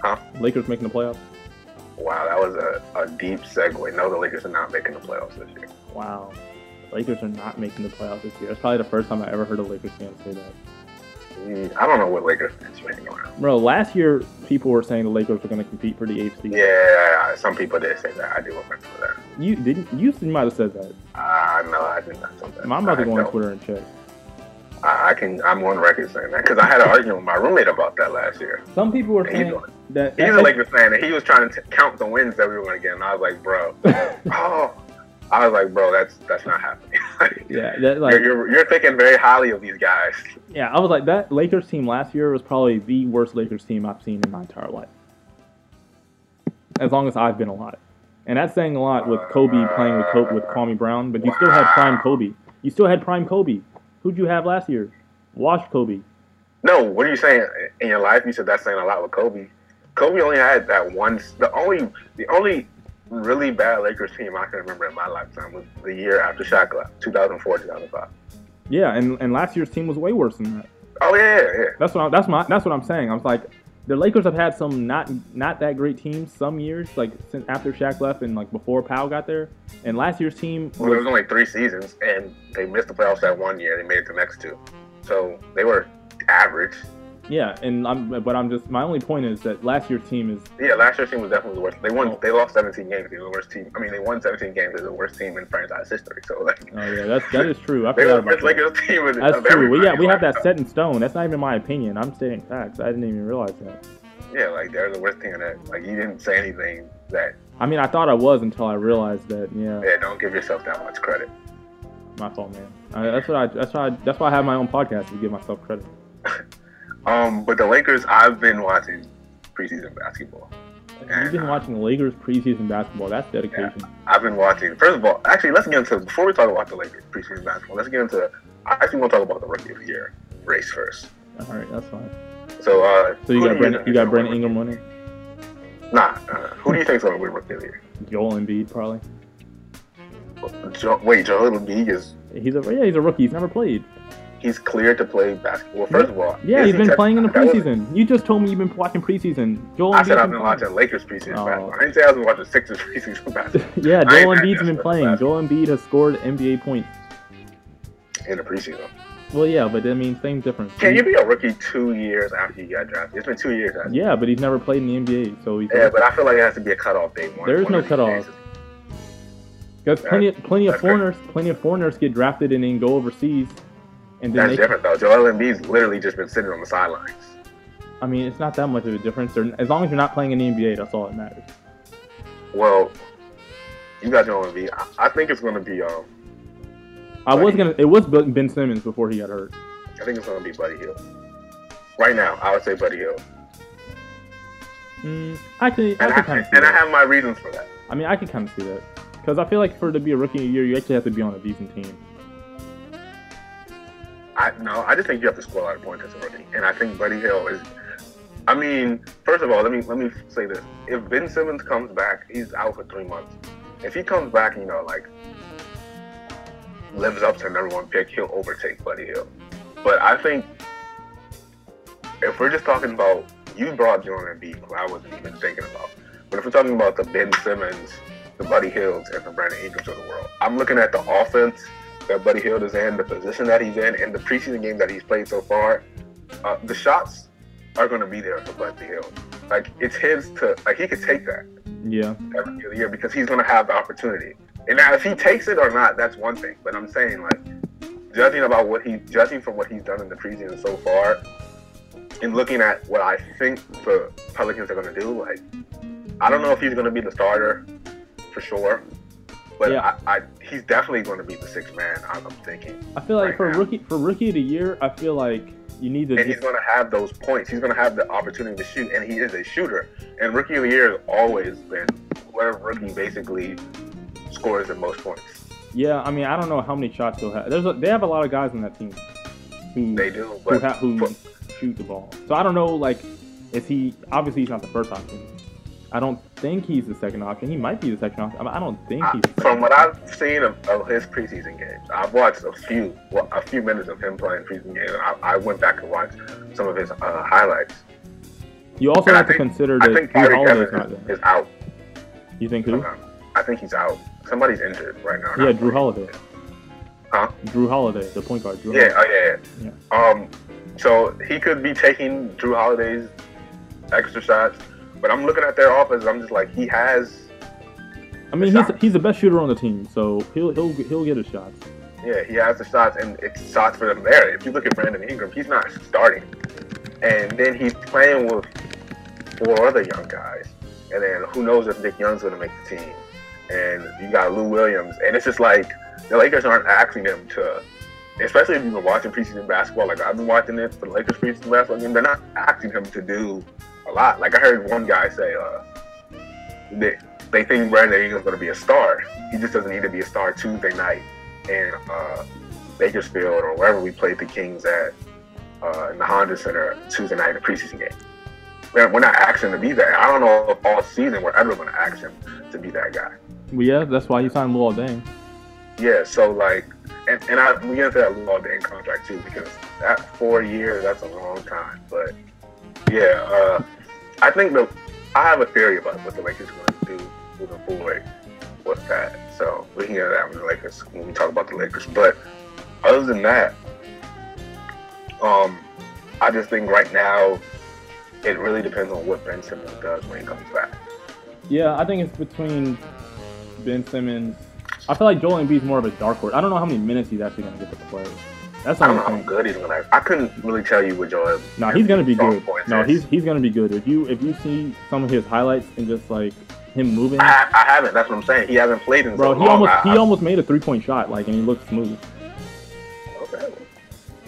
Huh? Lakers making the playoffs? Wow, that was a, a deep segue. No, the Lakers are not making the playoffs this year. Wow. the Lakers are not making the playoffs this year. It's probably the first time I ever heard a Lakers fan say that. Mm, I don't know what Lakers fans are making around. Bro, last year people were saying the Lakers were going to compete for the eighth seed. Yeah, some people did say that. I do remember that. You didn't. You might have said that. Ah, no, I did not say that. I'm about to go on. Twitter and check. I, I can. I'm on record saying that because I had an argument with my roommate about that last year. Some people were saying a- that. He's a Lakers fan, and he was trying to t- count the wins that we were going to get, and I was like, bro, (laughs) oh, I was like, bro, that's that's not happening. (laughs) yeah, that like you're, you're you're thinking very highly of these guys. yeah. I was like that Lakers team last year was probably the worst Lakers team I've seen in my entire life. as long as I've been alive. And that's saying a lot with Kobe playing with Kobe, with Kwame Brown, but you still had prime Kobe. You still had prime Kobe. Who'd you have last year? Wash Kobe. No, what are you saying in your life? You said that's saying a lot with Kobe. Kobe only had that one. The only, the only really bad Lakers team I can remember in my lifetime was the year after Shaq left, 2004, 2005. Yeah, and, and last year's team was way worse than that. Oh yeah, yeah, yeah. That's what I, that's my that's what I'm saying. I was like, the Lakers have had some not not that great teams some years, like since after Shaq left and like before Powell got there. And last year's team Well, it was only three seasons, and they missed the playoffs that one year. They made it the next two, so they were average. Yeah, and I'm but I'm just my only point is that last year's team is Yeah, last year's team was definitely the worst. They won. Oh. They lost 17 games. They were the worst team. I mean, they won 17 games. They're the worst team in franchise history. So like, oh yeah that's that is true. I forgot about that. Team. Of, That's of true. We got we have that set in stone. That's not even my opinion. I'm stating facts. I didn't even realize that. Yeah, like they're the worst team in that. Like you didn't say anything that. I mean, I thought I was until I realized that. Yeah, Yeah, don't give yourself that much credit. my fault, man. I, that's what I. That's why. I, that's why I have my own podcast to give myself credit. (laughs) Um, but the Lakers, I've been watching preseason basketball. You've been watching the Lakers preseason basketball. That's dedication. I've been watching. First of all, actually, let's get into before we talk about the Lakers preseason basketball. Let's get into. I actually want to talk about the rookie of the year race first. All right, that's fine. So, uh, So you got Brandon, you got Brandon Ingram winning. rookie? Nah, uh, who do you think's gonna win rookie of the year? Joel Embiid probably. Jo- wait, Joel Embiid is He's a yeah, he's a rookie. He's never played. He's cleared to play basketball. Well, first of all, Yeah, he's been playing in the preseason. You just told me you've been watching preseason. Joel I Embiid's said I've been watching Lakers preseason Oh. basketball. I didn't say I was watching Sixers (laughs) preseason basketball (laughs) Yeah, Joel Embiid's been playing. basketball. Joel Embiid has scored NBA points. in the preseason. Well, yeah, but I mean, same difference. Can you be a rookie two years after you got drafted? It's been two years. It? Yeah, but he's never played in the NBA, so he's. Yeah, but I feel like it has to be a cutoff day One, There is one no cutoff. Because plenty, plenty of that's great. foreigners, plenty of foreigners get drafted and then go overseas, and then That's different though. Joel Embiid's literally just been sitting on the sidelines. I mean, it's not that much of a difference. As long as you're not playing in the NBA, that's all that matters. Well, you got Joel Embiid. I, I think it's going to be. Um, I was gonna. It was Ben Simmons before he got hurt. I think it's going to be Buddy Hield. Right now, I would say Buddy Hield, Mm, I could. I and I, kind of and I have my reasons for that. I mean, I can kind of see that. Because I feel like for it to be a rookie of the year, you actually have to be on a decent team. I no, I just think you have to score a lot of points as a rookie, and I think Buddy Hield is. I mean, first of all, let me let me say this: if Ben Simmons comes back, he's out for three months. If he comes back, you know, like lives up to number one pick, he'll overtake Buddy Hield. But I think if we're just talking about, you brought Joel Embiid, who I wasn't even thinking about. But if we're talking about the Ben Simmons, the Buddy Hields, and the Brandon Ingrams of the world, I'm looking at the offense that Buddy Hield is in, the position that he's in, and the preseason game that he's played so far. Uh, the shots are going to be there for Buddy Hield. Like it's his to like he could take that Yeah. every year because he's going to have the opportunity. And now if he takes it or not, that's one thing. But I'm saying like judging about what he judging from what he's done in the preseason so far, and looking at what I think the Pelicans are going to do, like I don't know if he's going to be the starter for sure, but Yeah. I, I, he's definitely going to be the sixth man. I'm, thinking, I feel like Right for now. rookie for rookie of the year, I feel like you need to and he's going to have those points. He's going to have the opportunity to shoot, and he is a shooter. And rookie of the year has always been whoever rookie basically scores the most points. yeah. I mean, I don't know how many shots they'll have. There's a, they have a lot of guys on that team who They do, who, ha- who for- shoot the ball. So I don't know. Like, is he obviously he's not the first option. I don't think he's the second option. He might be the second option. I, don't think he's. The second from what. I've seen of, of his preseason games, I've watched a few, well, a few minutes of him playing preseason games. And I, I went back and watched some of his uh, highlights. you also and I have to think- consider I that think Jrue Tyreke Holiday's not there. is out. You think who? Um, I think he's out. Somebody's injured right now. Yeah, Jrue Holiday. Huh? Jrue Holiday, the point guard. Jrue Yeah, Holiday. oh yeah, yeah. Um, so he could be taking Jrue Holiday's extra shots, but I'm looking at their offense. I'm just like, he has, I mean, he's he's the best shooter on the team, so he'll he'll he'll get his shots. yeah, he has the shots, and it's shots for them there. If you look at Brandon Ingram, he's not starting, and then he's playing with four other young guys, and then who knows if Nick Young's going to make the team, and you got Lou Williams, and it's just like the Lakers aren't asking them to. Especially if you've been watching preseason basketball, like I've been watching it for the Lakers preseason basketball game, they're not asking him to do a lot. Like I heard one guy say, uh, they, they think Brandon Ingram's going to be a star. He just doesn't need to be a star Tuesday night in uh, Bakersfield or wherever we played the Kings at uh, in the Honda Center Tuesday night in the preseason game. Man, we're not asking to be that. I don't know if all season we're ever going to ask him to be that guy. Well, yeah, that's why he signed Luol Deng. Yeah, so like, and, and I we get into that Luol Deng contract too because that four years that's a long time. But yeah, uh, I think the I have a theory about what the Lakers are going to do moving forward with that. So we can get that when the Lakers when we talk about the Lakers. But other than that, um, I just think right now it really depends on what Ben Simmons does when he comes back. Yeah, I think it's between Ben Simmons. I feel like Joel Embiid's more of a dark horse. I don't know how many minutes he's actually going to get to play. That's I don't know how good he's gonna. I couldn't really tell you what Joel. No, he's gonna be good. No, he's he's gonna be good. If you if you see some of his highlights and just like him moving, I, I haven't. That's what I'm saying. He hasn't played in bro. so he long. almost I, he I, almost made a three point shot, like, and he looked smooth. Okay.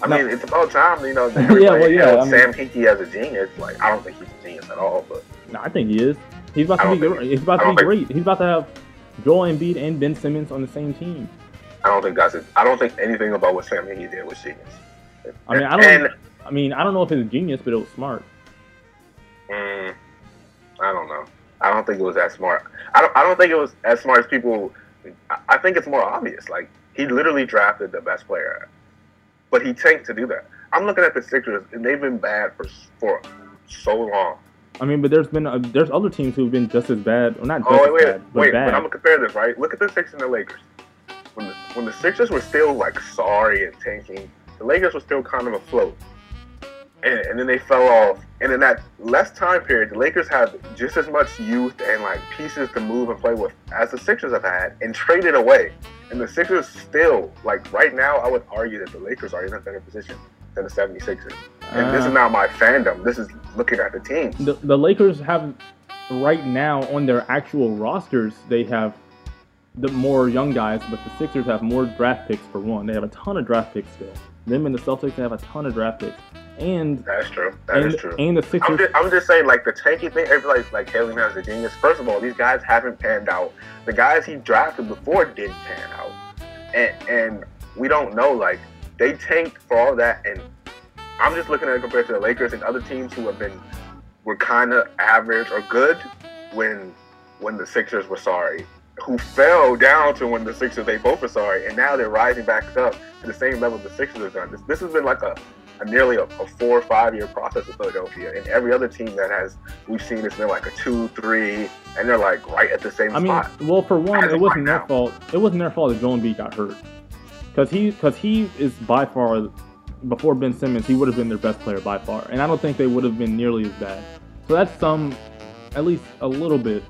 I No. mean, it's about time, you know. (laughs) Yeah, well, yeah, hailed I mean- Sam Hinkie as a genius. Like, I don't think he's a genius at all, but No, I think he is. He's about to be great. He's about to be great. He's about to have Joel Embiid and Ben Simmons on the same team. I don't think that's it. I don't think anything about what Sam Hinkie did was genius. I mean, I don't. And, I mean, I don't know if it's genius, but it was smart. mm, I don't know. I don't think it was that smart. I don't. I don't think it was as smart as people. I, think it's more obvious. Like he literally drafted the best player, but he tanked to do that. I'm looking at the Sixers, and they've been bad for for so long. I mean, but there's been uh there's other teams who've been just as bad, or not just Oh as wait, wait, bad, but wait! bad. But I'm gonna compare this, right? Look at the Sixers and the Lakers. When the Sixers were still like sorry and tanking, the Lakers were still kind of afloat, and, and then they fell off. And in that less time period, the Lakers had just as much youth and like pieces to move and play with as the Sixers have had, and traded away. And the Sixers still, like right now, I would argue that the Lakers are in a better position than the 76ers. And this Uh, is not my fandom. This is looking at the teams. the, the Lakers have right now on their actual rosters they have the more young guys, but the Sixers have more draft picks for one. They have a ton of draft picks still. Them and the Celtics have a ton of draft picks, and That's true. That is and, true. and the I'm Sixers. just, I'm just saying, like the tanky thing. Everybody's like him as a genius. First of all, these guys haven't panned out. The guys he drafted before didn't pan out, and and we don't know. Like they tanked for all that, and I'm just looking at it compared to the Lakers and other teams who have been were kind of average or good when when the Sixers were sorry. Who fell down to when the Sixers they both were sorry, and now they're rising back up to the same level the Sixers have done. This this has been like a a nearly a, a four or five year process with Philadelphia, and every other team that has we've seen it's been like a two, three, and they're like right at the same I mean, well, for one, As it wasn't right their now. fault. It wasn't their fault that Joel Embiid got hurt, because he because he is by far before Ben Simmons, he would have been their best player by far, and I don't think they would have been nearly as bad. So that's some, at least a little bit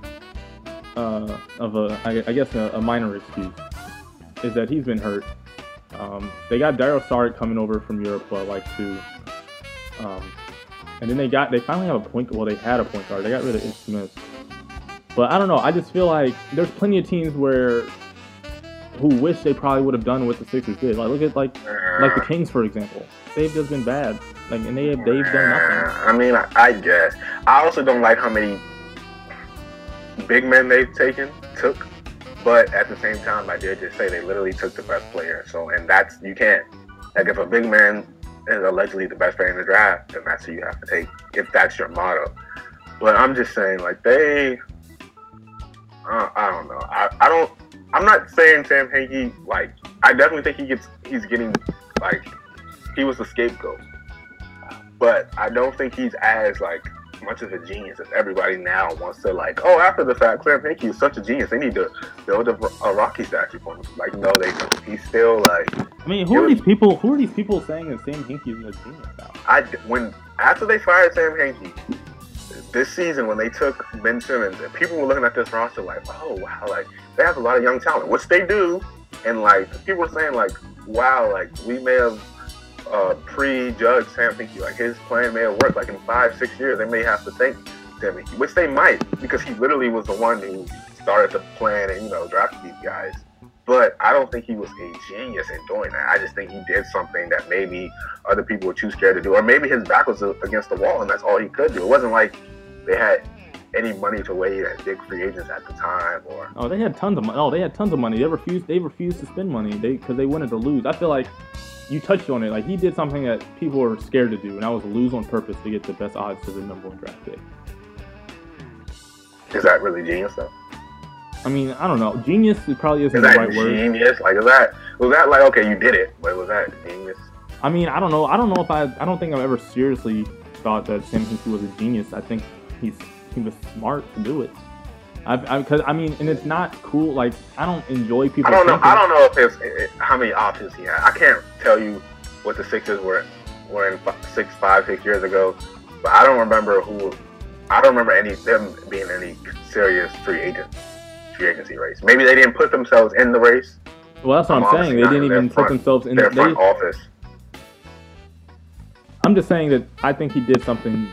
uh, of a I, I guess a, a minor excuse, is that he's been hurt. Um, they got Dario Saric coming over from Europe, I like too. Um, and then they got they finally have a point. Well, they had a point guard. They got rid of Ish Smith. But I don't know. I just feel like there's plenty of teams where who wish they probably would have done what the Sixers did. Like look at like like the Kings for example. They've just been bad. Like and they they've done nothing. I mean, I, I guess. I also don't like how many big men they've taken, took. But at the same time, I did just say they literally took the best player. So, and that's, you can't. Like, if a big man is allegedly the best player in the draft, then that's who you have to take, if that's your motto. But I'm just saying, like, they, uh, I don't know. I, I don't, I'm not saying Sam Hinkie, like, I definitely think he gets, he's getting, like, he was the scapegoat but I don't think he's as like much of a genius as everybody now wants to like. Oh, after the fact, Sam Hinkie is such a genius. They need to build a, a Rocky statue for him. Like, no, they don't. He's still like I mean, who are these people? Who are these people saying that Sam Hinkie is a genius now? I when after they fired Sam Hinkie this season when they took Ben Simmons and people were looking at this roster like, oh wow, like they have a lot of young talent, which they do, and like people were saying like, wow, like we may have uh, prejudged Sam Hinkie, like his plan may have worked. Like in five, six years, they may have to thank Sam which they might because he literally was the one who started the plan and you know drafted these guys. But I don't think he was a genius in doing that. I just think he did something that maybe other people were too scared to do, or maybe his back was against the wall and that's all he could do. It wasn't like they had any money to wade at big free agents at the time, or Oh, they had tons of money. Oh, they had tons of money. They refused. They refused to spend money. They because they wanted to lose. I feel like you touched on it. Like he did something that people were scared to do, and that was lose on purpose to get the best odds to the number one draft pick. is that really genius though? I mean, I don't know. Genius probably isn't Is the right word. genius? Like, is that was that like okay, you did it, but was that genius? I mean, I don't know. I don't know if I. I don't think I've ever seriously thought that Sam Hinkie was a genius. I think he's he was smart to do it. I've because I, mean, and it's not cool. Like I don't enjoy people. I don't know. thinking- I don't know if it's it, how many options he had. I can't tell you what the Sixers were were in fi- six, five, six years ago, but I don't remember who. I don't remember any them being any serious free agent free agency race. Maybe they didn't put themselves in the race. Well, that's what I'm I'm saying. They didn't even put themselves in. Their They, front office. I'm just saying that I think he did something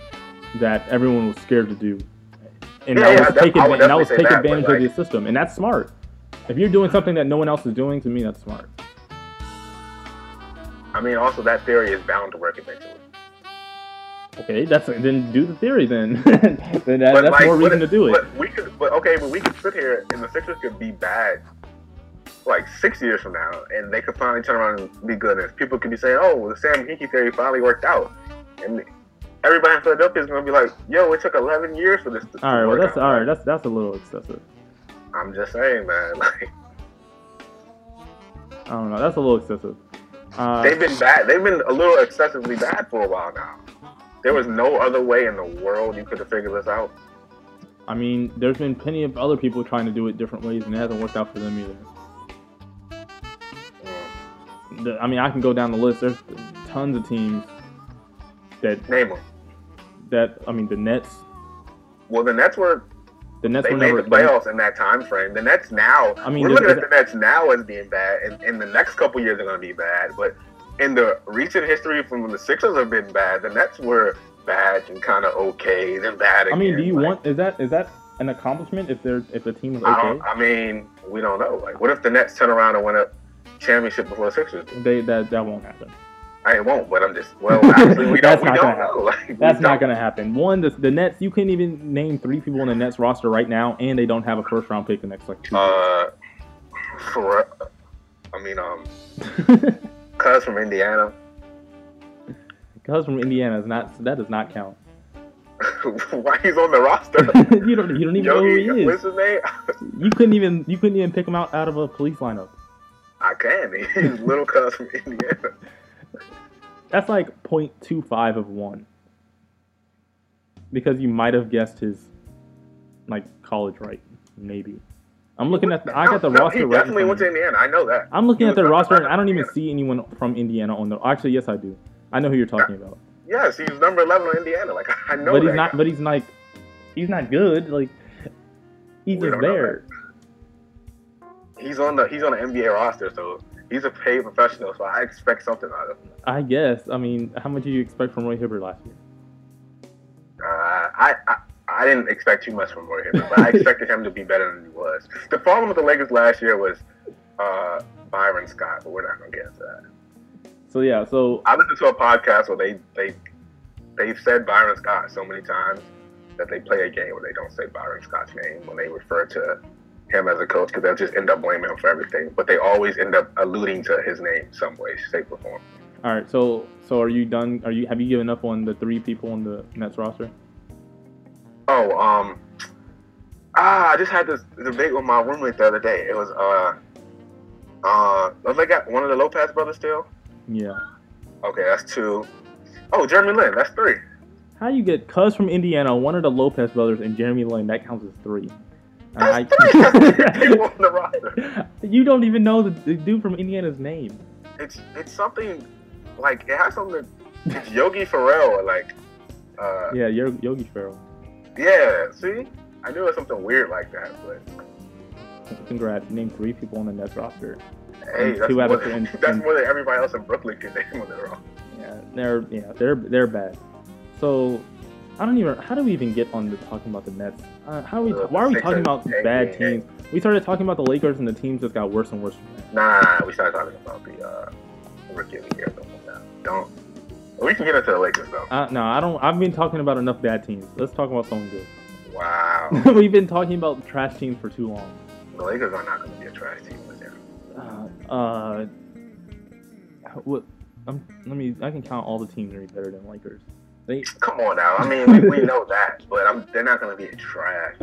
that everyone was scared to do, and Yeah, that yeah, was take, adva- that was take that, advantage of like- the system, and that's smart. If you're doing something that no one else is doing, to me, that's smart. I mean, also that theory is bound to work eventually. Okay, that's then do the theory then. (laughs) then that, that's like, more reason if- to do it. But we could, but okay, but we could sit here and the Sixers could be bad, like six years from now, and they could finally turn around and be good. And people could be saying, "Oh, the Sam Hinkie theory finally worked out," and everybody in Philadelphia is gonna be like, "Yo, it took 11 years for this to all right, well that's out." all right. That's that's a little excessive. I'm just saying, man. (laughs) Like I don't know. That's a little excessive. Uh, they've been bad. They've been a little excessively bad for a while now. There was no other way in the world you could have figured this out. I mean, there's been plenty of other people trying to do it different ways, and it hasn't worked out for them either. Mm. The, I mean, I can go down the list. There's tons of teams that Name them. That I mean, the Nets. Well, the Nets were The Nets they were made never the playoffs in that time frame. The Nets now, I mean, we're looking at the Nets now as being bad, and in the next couple years they're going to be bad. But in the recent history from when the Sixers have been bad, the Nets were bad and kind of okay, then bad I mean, do you Like, want is that is that an accomplishment if they're if the team is I okay? don't. I mean, we don't know. Like, what if the Nets turn around and win a championship before the Sixers? do? They that that won't happen. I won't, but I'm just. (laughs) Well, actually, we That's don't. We not don't gonna know. (laughs) Like, That's not going to happen. One, the, the Nets. You can't even name three people in the Nets roster right now, and they don't have a first round pick the next like two. Uh, for. I mean, um. (laughs) Cuz from Indiana. Because from Indiana is not that does not count. Why he's on the roster? you don't you don't even know who he is. what's his name? You couldn't even you couldn't even pick him out out of a police lineup. I can. He's little cuz from Indiana. That's like 0.25 of one. Because you might have guessed his like college right, maybe. I'm looking at the, I got the No, roster He right. definitely went to. Indiana. I know that. I'm looking at the roster and I don't even 11 see anyone from Indiana on the. Actually, yes, I do. I know who you're talking about. Yes, he's number eleven on Indiana. Like (laughs) I know but he's not. guy. But he's like, he's not good. Like, he's We just there. He's on the he's on the NBA roster, so he's a paid professional. So I expect something out of him. I guess. I mean, how much did you expect from Roy Hibbert last year? Uh, I, I I didn't expect too much from Roy Hibbert, but I expected him to be better than he was. The problem with the Lakers last year was uh, Byron Scott, but we're not gonna get into that. So yeah. So I listened to a podcast where they they they've said Byron Scott so many times that they play a game where they don't say Byron Scott's name when they refer to him as a coach because they'll just end up blaming him for everything. But they always end up alluding to his name some way, shape, or form. all right. So so are you done? Are you have you given up on the three people on the Nets roster? Oh, um, ah, I just had this debate with my roommate the other day. It was uh, uh, don't they got one of the Lopez brothers still? Yeah. Okay, that's two. Oh, Jeremy Lin, that's three. How you get Cuz from Indiana, one of the Lopez brothers, and Jeremy Lin? That counts as three. That's I- three. That's three people (laughs) on the roster. you don't even know the, the dude from Indiana's name. It's it's something like it has something. It's Yogi Ferrell, like, uh, Yeah, you're Yogi Ferrell. yeah. See, I knew it was something weird like that, but Congrats, you named three people on the Nets roster. hey, And that's, two more of than, three- (laughs) that's and- more than everybody else in Brooklyn can name on their own. Yeah, they're yeah they're they're bad. So I don't even. How do we even get on to talking about the Nets? Uh, how are we? Uh, why are we talking about hey, bad hey, hey. teams? We started talking about the Lakers and the teams that got worse and worse. Nah, we started talking about the uh, rookie of the year. Don't, don't. We can get into the Lakers though. Uh, no, I don't. I've been talking about enough bad teams. Let's talk about something good. Wow. (laughs) We've been talking about trash teams for too long. the Lakers are not going to be a trash team this year. Uh, uh what? Um, let me. I can count all the teams that are better than Lakers. They, Come on now. I mean, we, we know that, but I'm, they're not going to be a trash.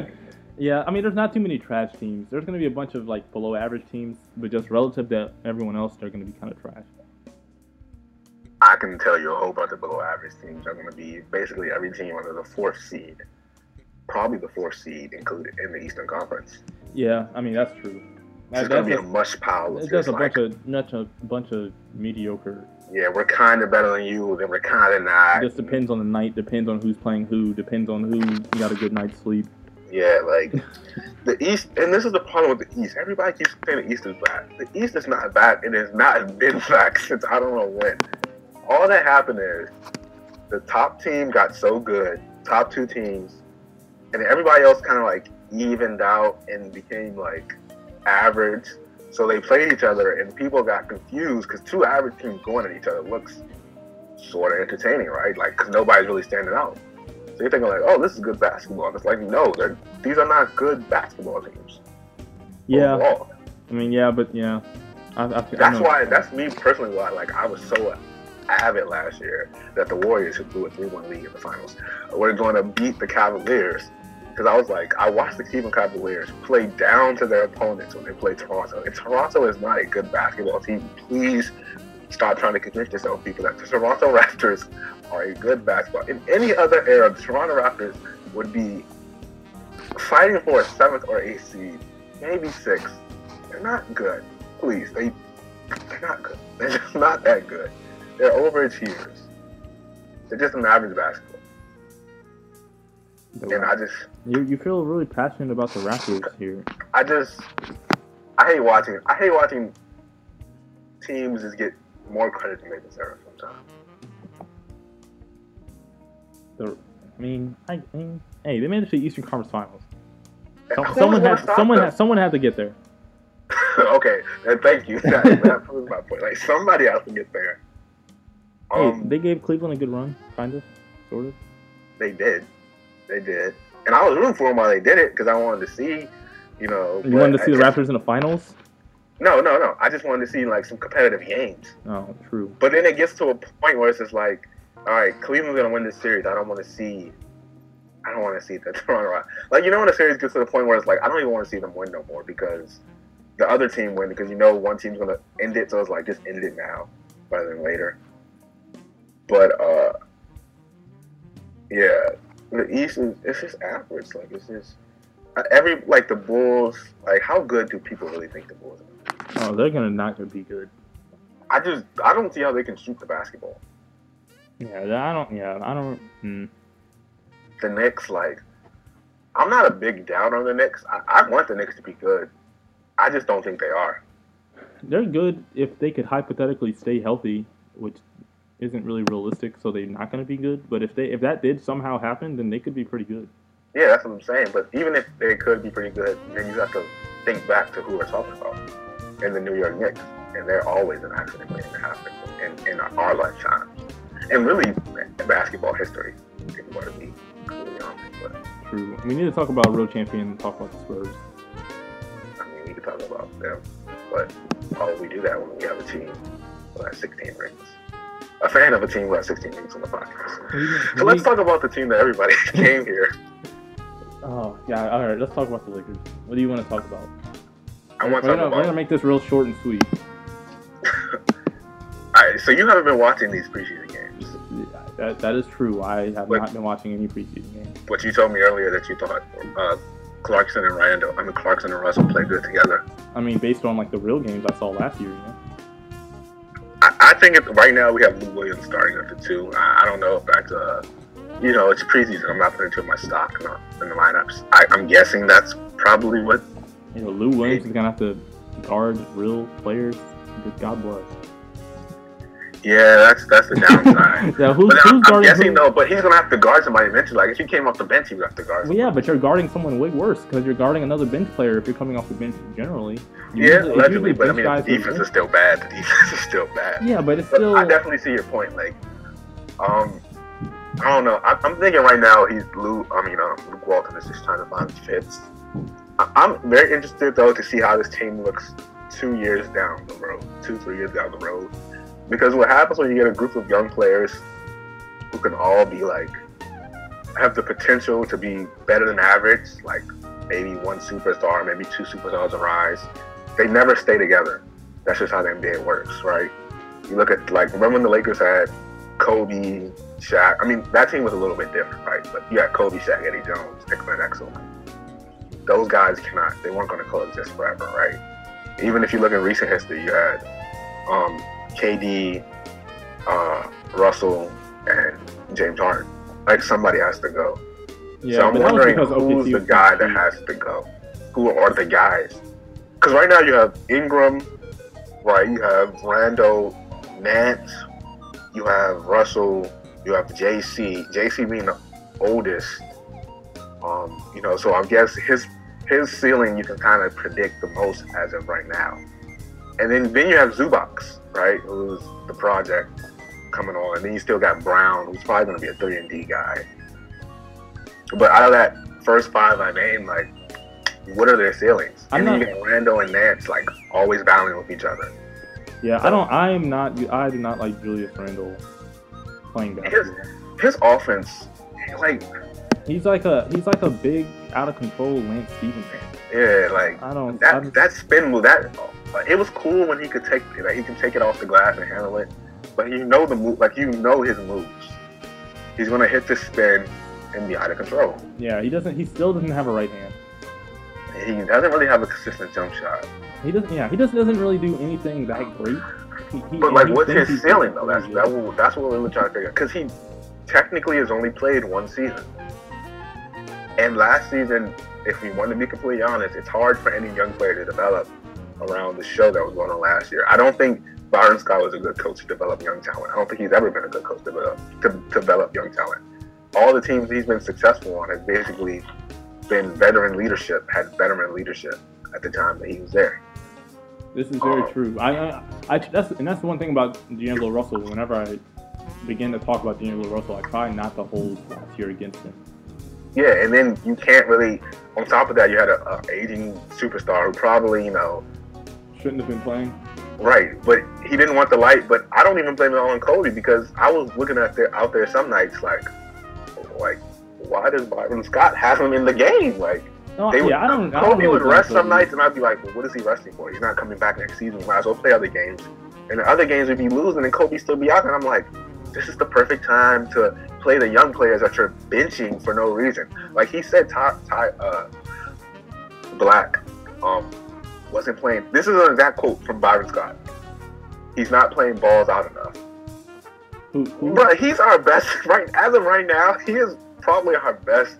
yeah. I mean, there's not too many trash teams. There's going to be a bunch of like below average teams, but just relative to everyone else, they're going to be kind of trash. I can tell you a whole bunch of below average teams are going to be basically every team under the fourth seed, probably the fourth seed included in the Eastern Conference. Yeah, I mean that's true. It's going to be a mush pile of it's just just a like, bunch of not a bunch of mediocre. Yeah, we're kind of better than you, then we're kind of not. It just depends on the night, depends on who's playing who, depends on who got a good night's sleep. Yeah, like (laughs) the East, and this is the problem with the East. Everybody keeps saying the East is bad. The East is not bad. It has not (laughs) been bad since I don't know when. All that happened is the top team got so good, top two teams, and everybody else kind of like evened out and became like average. So they played each other, and people got confused because two average teams going at each other looks sort of entertaining, right? Like, because nobody's really standing out. So you're thinking like, oh, this is good basketball. And it's like, no, they're, these are not good basketball teams. Yeah, overall. I mean yeah, but yeah, I, I, That's why. That's me personally. Why like I was so avid last year that the Warriors, who blew a three-one lead in the finals, were going to beat the Cavaliers. Because I was like, I watched the Cleveland Cavaliers play down to their opponents when they played Toronto. And Toronto is not a good basketball team. Please stop trying to convince yourself, people, that the Toronto (laughs) Raptors are a good basketball. In any other era, the Toronto Raptors would be fighting for a seventh or eighth seed, maybe six. They're not good. Please, they they're not good. (laughs) They're just not that good. They're overachievers. They're just an average basketball. The And I just You, you feel really passionate about the Raptors here. I just I hate watching I hate watching teams just get more credit than they deserve sometimes. The, I mean, I, I mean, hey, they made it to the Eastern Conference Finals. Who's someone had someone had someone had to get there. (laughs) okay, and thank you. (laughs) That, that proves my point. Like somebody has to get there. Hey, Um, they gave Cleveland a good run, kind of, sort of. they did, they did, and I was rooting for them while they did it because I wanted to see, you know. You wanted to I see the just- Raptors in the finals? No, no, no. I just wanted to see like some competitive games. Oh, true. But then it gets to a point where it's just like, all right, Cleveland's gonna win this series. I don't want to see. I don't want to see the (laughs) Toronto. Like you know when a series gets to the point where it's like I don't even want to see them win no more because the other team win because you know one team's gonna end it. So it's like just end it now rather than later. But uh, yeah, the East is it's just average. Like it's just uh, every like the Bulls. Like how good do people really think the Bulls? are? Oh, they're gonna not gonna be good. I just I don't see how they can shoot the basketball. Yeah, I don't. Yeah, I don't. Hmm. the Knicks, like, I'm not a big down on the Knicks. I, I want the Knicks to be good. I just don't think they are. They're good if they could hypothetically stay healthy, which isn't really realistic. So they're not gonna be good. But if they if that did somehow happen, then they could be pretty good. Yeah, that's what I'm saying. But even if they could be pretty good, then you have to think back to who we're talking about in the New York Knicks. And they're always an accident waiting to happen in, in our lifetime. And really, basketball history, if you want to be completely honest. But, True. We need to talk about a real champion and talk about the Spurs. I mean, we could talk about them. But how do we do that when we have a team who has 16 rings? A fan of a team who has 16 games on the podcast. So let's talk about the team that everybody (laughs) came here. Oh yeah. All right. Let's talk about the Lakers. What do you want to talk about? I want to gonna, talk we're gonna make this real short and sweet. (laughs) All right, so you haven't been watching these preseason games, That, that is true. I have But- not been watching any preseason games. but you told me earlier that you thought uh, Clarkson and Randle, I mean Clarkson and Russell played good together. I mean, based on like the real games I saw last year, you know. I, I think right now we have Lou Williams starting at the two. I, I don't know if that's uh, you know, it's preseason. I'm not putting too much stock in the, in the lineups. I, I'm guessing that's probably what. You know, Lou Williams is gonna have to guard real players. God bless. Yeah, that's that's the downside. (laughs) yeah, who's, But who's I'm, I'm guessing who? though, but he's gonna have to guard somebody eventually. Like if he came off the bench, he would have to guard. Well, yeah, but you're guarding someone way worse because you're guarding another bench player if you're coming off the bench generally. You Yeah, usually- allegedly, usually but I mean, the defense is still bad. The defense is still bad. Yeah, but it's But still. I definitely see your point. Like, um, I don't know. I, am thinking right now he's Luke. I mean, um, Luke Walton is just trying to find fits. I, I'm very interested though to see how this team looks two years down the road, two three years down the road, because what happens when you get a group of young players who can all be like have the potential to be better than average, like maybe one superstar, maybe two superstars arise. They never stay together. That's just how the NBA works, right? You look at like remember when the Lakers had Kobe, Shaq. I mean, that team was a little bit different, right? But you had Kobe, Shaq, Eddie Jones, Nick Van Exel. Those guys cannot. They weren't going to coexist forever, right? Even if you look at recent history, you had um, KD, uh, Russell, and James Harden. Like somebody has to go. Yeah, so I'm wondering who's the guy that has to go. Who are the guys? Because right now you have Ingram, right? You have Randle, Nance, you have Russell, you have JC. JC being the oldest. Um, you know, so I guess his his ceiling you can kind of predict the most as of right now. And then then you have Zubac, right? Who's the project coming on. And then you still got Brown, who's probably going to be a three and D guy. But out of that first five I named, like, what are their ceilings? I'm and not, even Randle and Nance like always battling with each other. Yeah, so, I don't. I am not. I do not like Julius Randle playing basketball. His, his offense, like he's like a he's like a big out of control Lance Stephenson. Yeah, like I don't that I'm, that spin move that it was cool when he could take like he can take it off the glass and handle it, but you know the move like you know his moves. He's gonna hit the spin and be out of control. Yeah, he doesn't. He still doesn't have a right hand. He doesn't really have a consistent jump shot. He doesn't. Yeah, he just doesn't really do anything that great. He, he, but like, what's his ceiling though? That's that, that's what we were trying to figure. out. Because he technically has only played one season, and last season, if we want to be completely honest, it's hard for any young player to develop around the show that was going on last year. I don't think Byron Scott was a good coach to develop young talent. I don't think he's ever been a good coach to develop, to, to develop young talent. All the teams he's been successful on has basically been veteran leadership, had veteran leadership at the time that he was there. This is very um, true. I, I, I, that's and that's the one thing about D'Angelo Russell. Whenever I begin to talk about D'Angelo Russell, I try not to hold last year against him. Yeah, and then you can't really. On top of that, you had a, a aging superstar who probably, you know, shouldn't have been playing. Right, but he didn't want the light. But I don't even blame it on Kobe because I was looking at there out there some nights like, like, why does Byron Scott have him in the game? Like, no, they yeah, would, I don't. Kobe I don't would rest some nights, and I'd be like, well, what is he resting for? He's not coming back next season. He might as well play other games. And the other games would be losing, and Kobe still be out. And I'm like, this is the perfect time to play the young players that you're benching for no reason. Like he said, Ty, Ty uh, Black um, wasn't playing. This is an exact quote from Byron Scott. He's not playing balls out enough. But he's our best (laughs) right as of right now. He is probably our best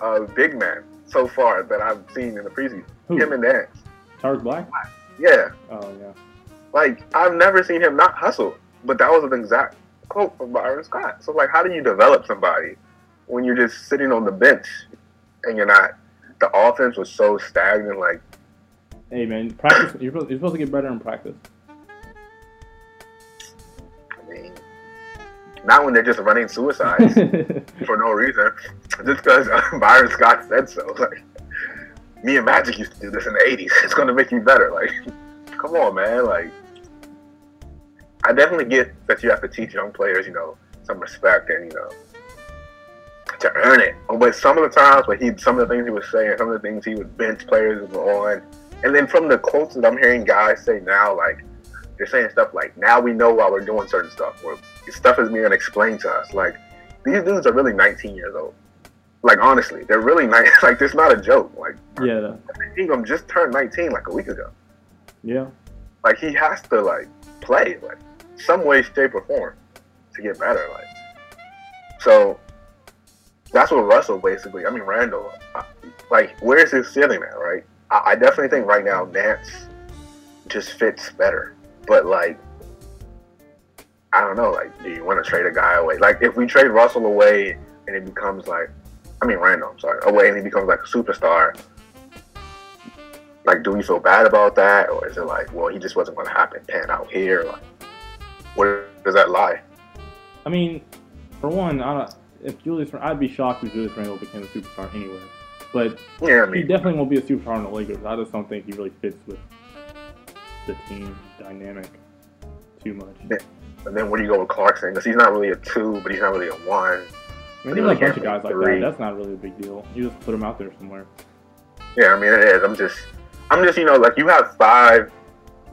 uh, big man so far that I've seen in the preseason. Who? Him and Nance. Tarik Black. Yeah. Oh yeah. Like I've never seen him not hustle, but that was an exact quote from Byron Scott. So like, how do you develop somebody when you're just sitting on the bench and you're not? The offense was so stagnant. Like, hey man, practice. You're supposed, you're supposed to get better in practice. I mean, not when they're just running suicides (laughs) for no reason, just because (laughs) Byron Scott said so. Like, me and Magic used to do this in the '80s. (laughs) It's gonna make you better. Like, come on, man. Like I definitely get that you have to teach young players, you know, some respect and you know to earn it. But some of the times, but he, some of the things he was saying, some of the things he would bench players on, and then from the quotes that I'm hearing guys say now, like they're saying stuff like, "Now we know why we're doing certain stuff," or stuff is being explained to us. Like these dudes are really 19 years old. Like honestly, they're really nice. (laughs) Like this not a joke. Like yeah, Ingram just turned 19 like a week ago. Yeah, like he has to like play. Like some way, shape, or form to get better. Like, so that's what Russell basically. I mean, Randle. Uh, like, where's his ceiling at? Right. I, I definitely think right now Nance just fits better. But like, I don't know. Like, do you want to trade a guy away? Like, if we trade Russell away and it becomes like, I mean, Randle. I'm sorry, away and he becomes like a superstar. Like, do we feel bad about that, or is it like, well, he just wasn't going to happen, pan out here? Like, where does that lie? I mean, for one, I don't, if Julius, I'd be shocked if Julius Randle became a superstar anywhere. But Yeah, I he definitely won't be a superstar in the Lakers. I just don't think he really fits with the team dynamic too much. Yeah. and then where do you go with Clarkson? Because he's not really a two, but he's not really a one. I mean, there's a bunch of guys like that. That's not really a big deal. You just put him out there somewhere. Yeah, I mean it is. I'm just, I'm just, you know, like you have five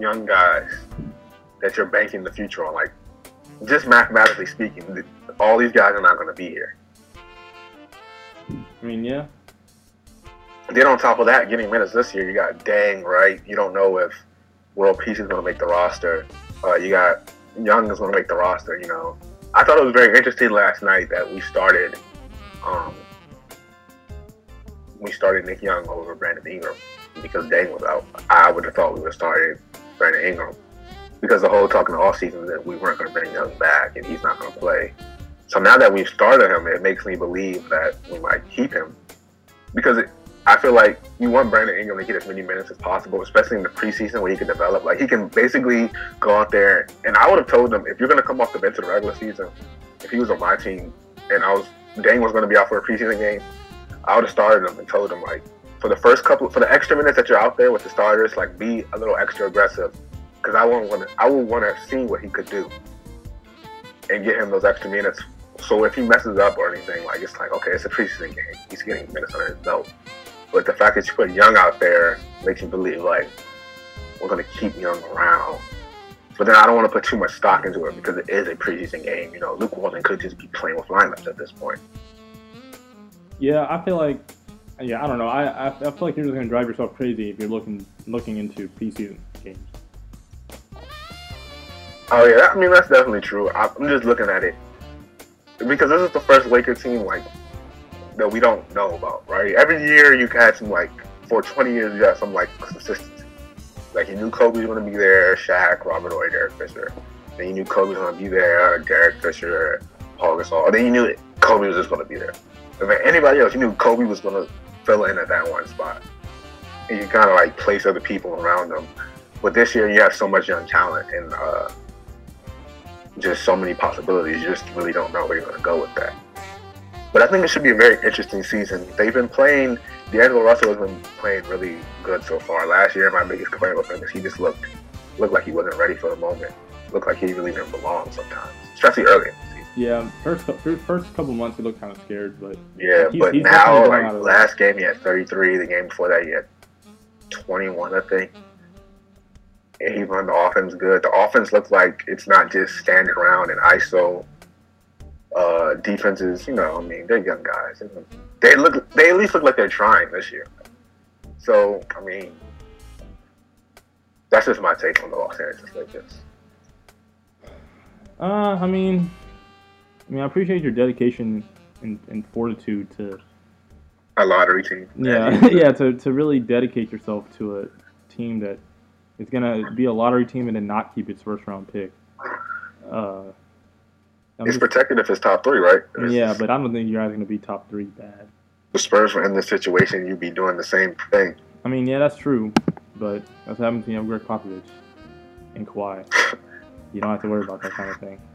young guys that you're banking the future on. Like, just mathematically speaking, all these guys are not going to be here. I mean, yeah, Then on top of that, getting minutes this year, you got Deng, right? You don't know if World Peace is going to make the roster. Uh, you got Young is going to make the roster. You know, I thought it was very interesting last night that we started, um, we started Nick Young over Brandon Ingram because Deng was out. I would have thought we would have started Brandon Ingram because the whole talk in the off season that we weren't going to bring Young back and he's not going to play. So now that we've started him, it makes me believe that we might keep him because it, I feel like you want Brandon Ingram to get as many minutes as possible, especially in the preseason where he can develop. Like he can basically go out there, and I would have told him if you're going to come off the bench in the regular season, if he was on my team and I was Deng was going to be out for a preseason game, I would have started him and told him like for the first couple for the extra minutes that you're out there with the starters, like be a little extra aggressive because I want to I would want to see what he could do and get him those extra minutes. So if he messes up or anything, like it's like okay, it's a preseason game. He's getting minutes under his belt. But the fact that you put Young out there makes you believe like we're gonna keep Young around. But then I don't want to put too much stock into it because it is a preseason game. You know, Luke Walton could just be playing with lineups at this point. yeah. I feel like, yeah, I don't know. I I, I feel like you're just gonna drive yourself crazy if you're looking looking into preseason games. Oh yeah, I mean that's definitely true. I'm just looking at it because this is the first Laker team like that we don't know about, right? Every year you had some like for 20 years you got some like consistency. Like you knew Kobe was going to be there, Shaq, Robert Horry, Derek Fisher. Then you knew Kobe was going to be there, Derek Fisher, Paul Gasol. Then you knew that Kobe was just going to be there. Then anybody else, you knew Kobe was going to fill in at that one spot. And you kind of like place other people around them. But this year you have so much young talent and uh, just so many possibilities. You just really don't know where you're going to go with that. But I think it should be a very interesting season. They've been playing. D'Angelo Russell has been playing really good so far. Last year, my biggest complaint with him is he just looked looked like he wasn't ready for the moment. Looked like he really didn't belong sometimes, especially early in the season. Yeah, first first couple months he looked kind of scared, but Yeah, He's- but he's now, like last game, he had 33. The game before that, he had 21, I think. And he run the offense good. The offense looks like it's not just standing around and ISO. Uh, defenses, you know, I mean, they're young guys. They look, they at least look like they're trying this year. So, I mean, that's just my take on the Los Angeles Lakers. uh, I mean, I mean, I appreciate your dedication and, and fortitude to A lottery team. yeah yeah (laughs) to, to really dedicate yourself to a team that is gonna be a lottery team and then not keep its first round pick. Uh, I'm It's just- protected if it's top three, right? Yeah, but I don't think you guys are gonna be top three bad. the Spurs were in this situation, you'd be doing the same thing. I mean, yeah, that's true, but that's what happens when you have Gregg Popovich and Kawhi. You don't have to worry about that kind of thing. (laughs)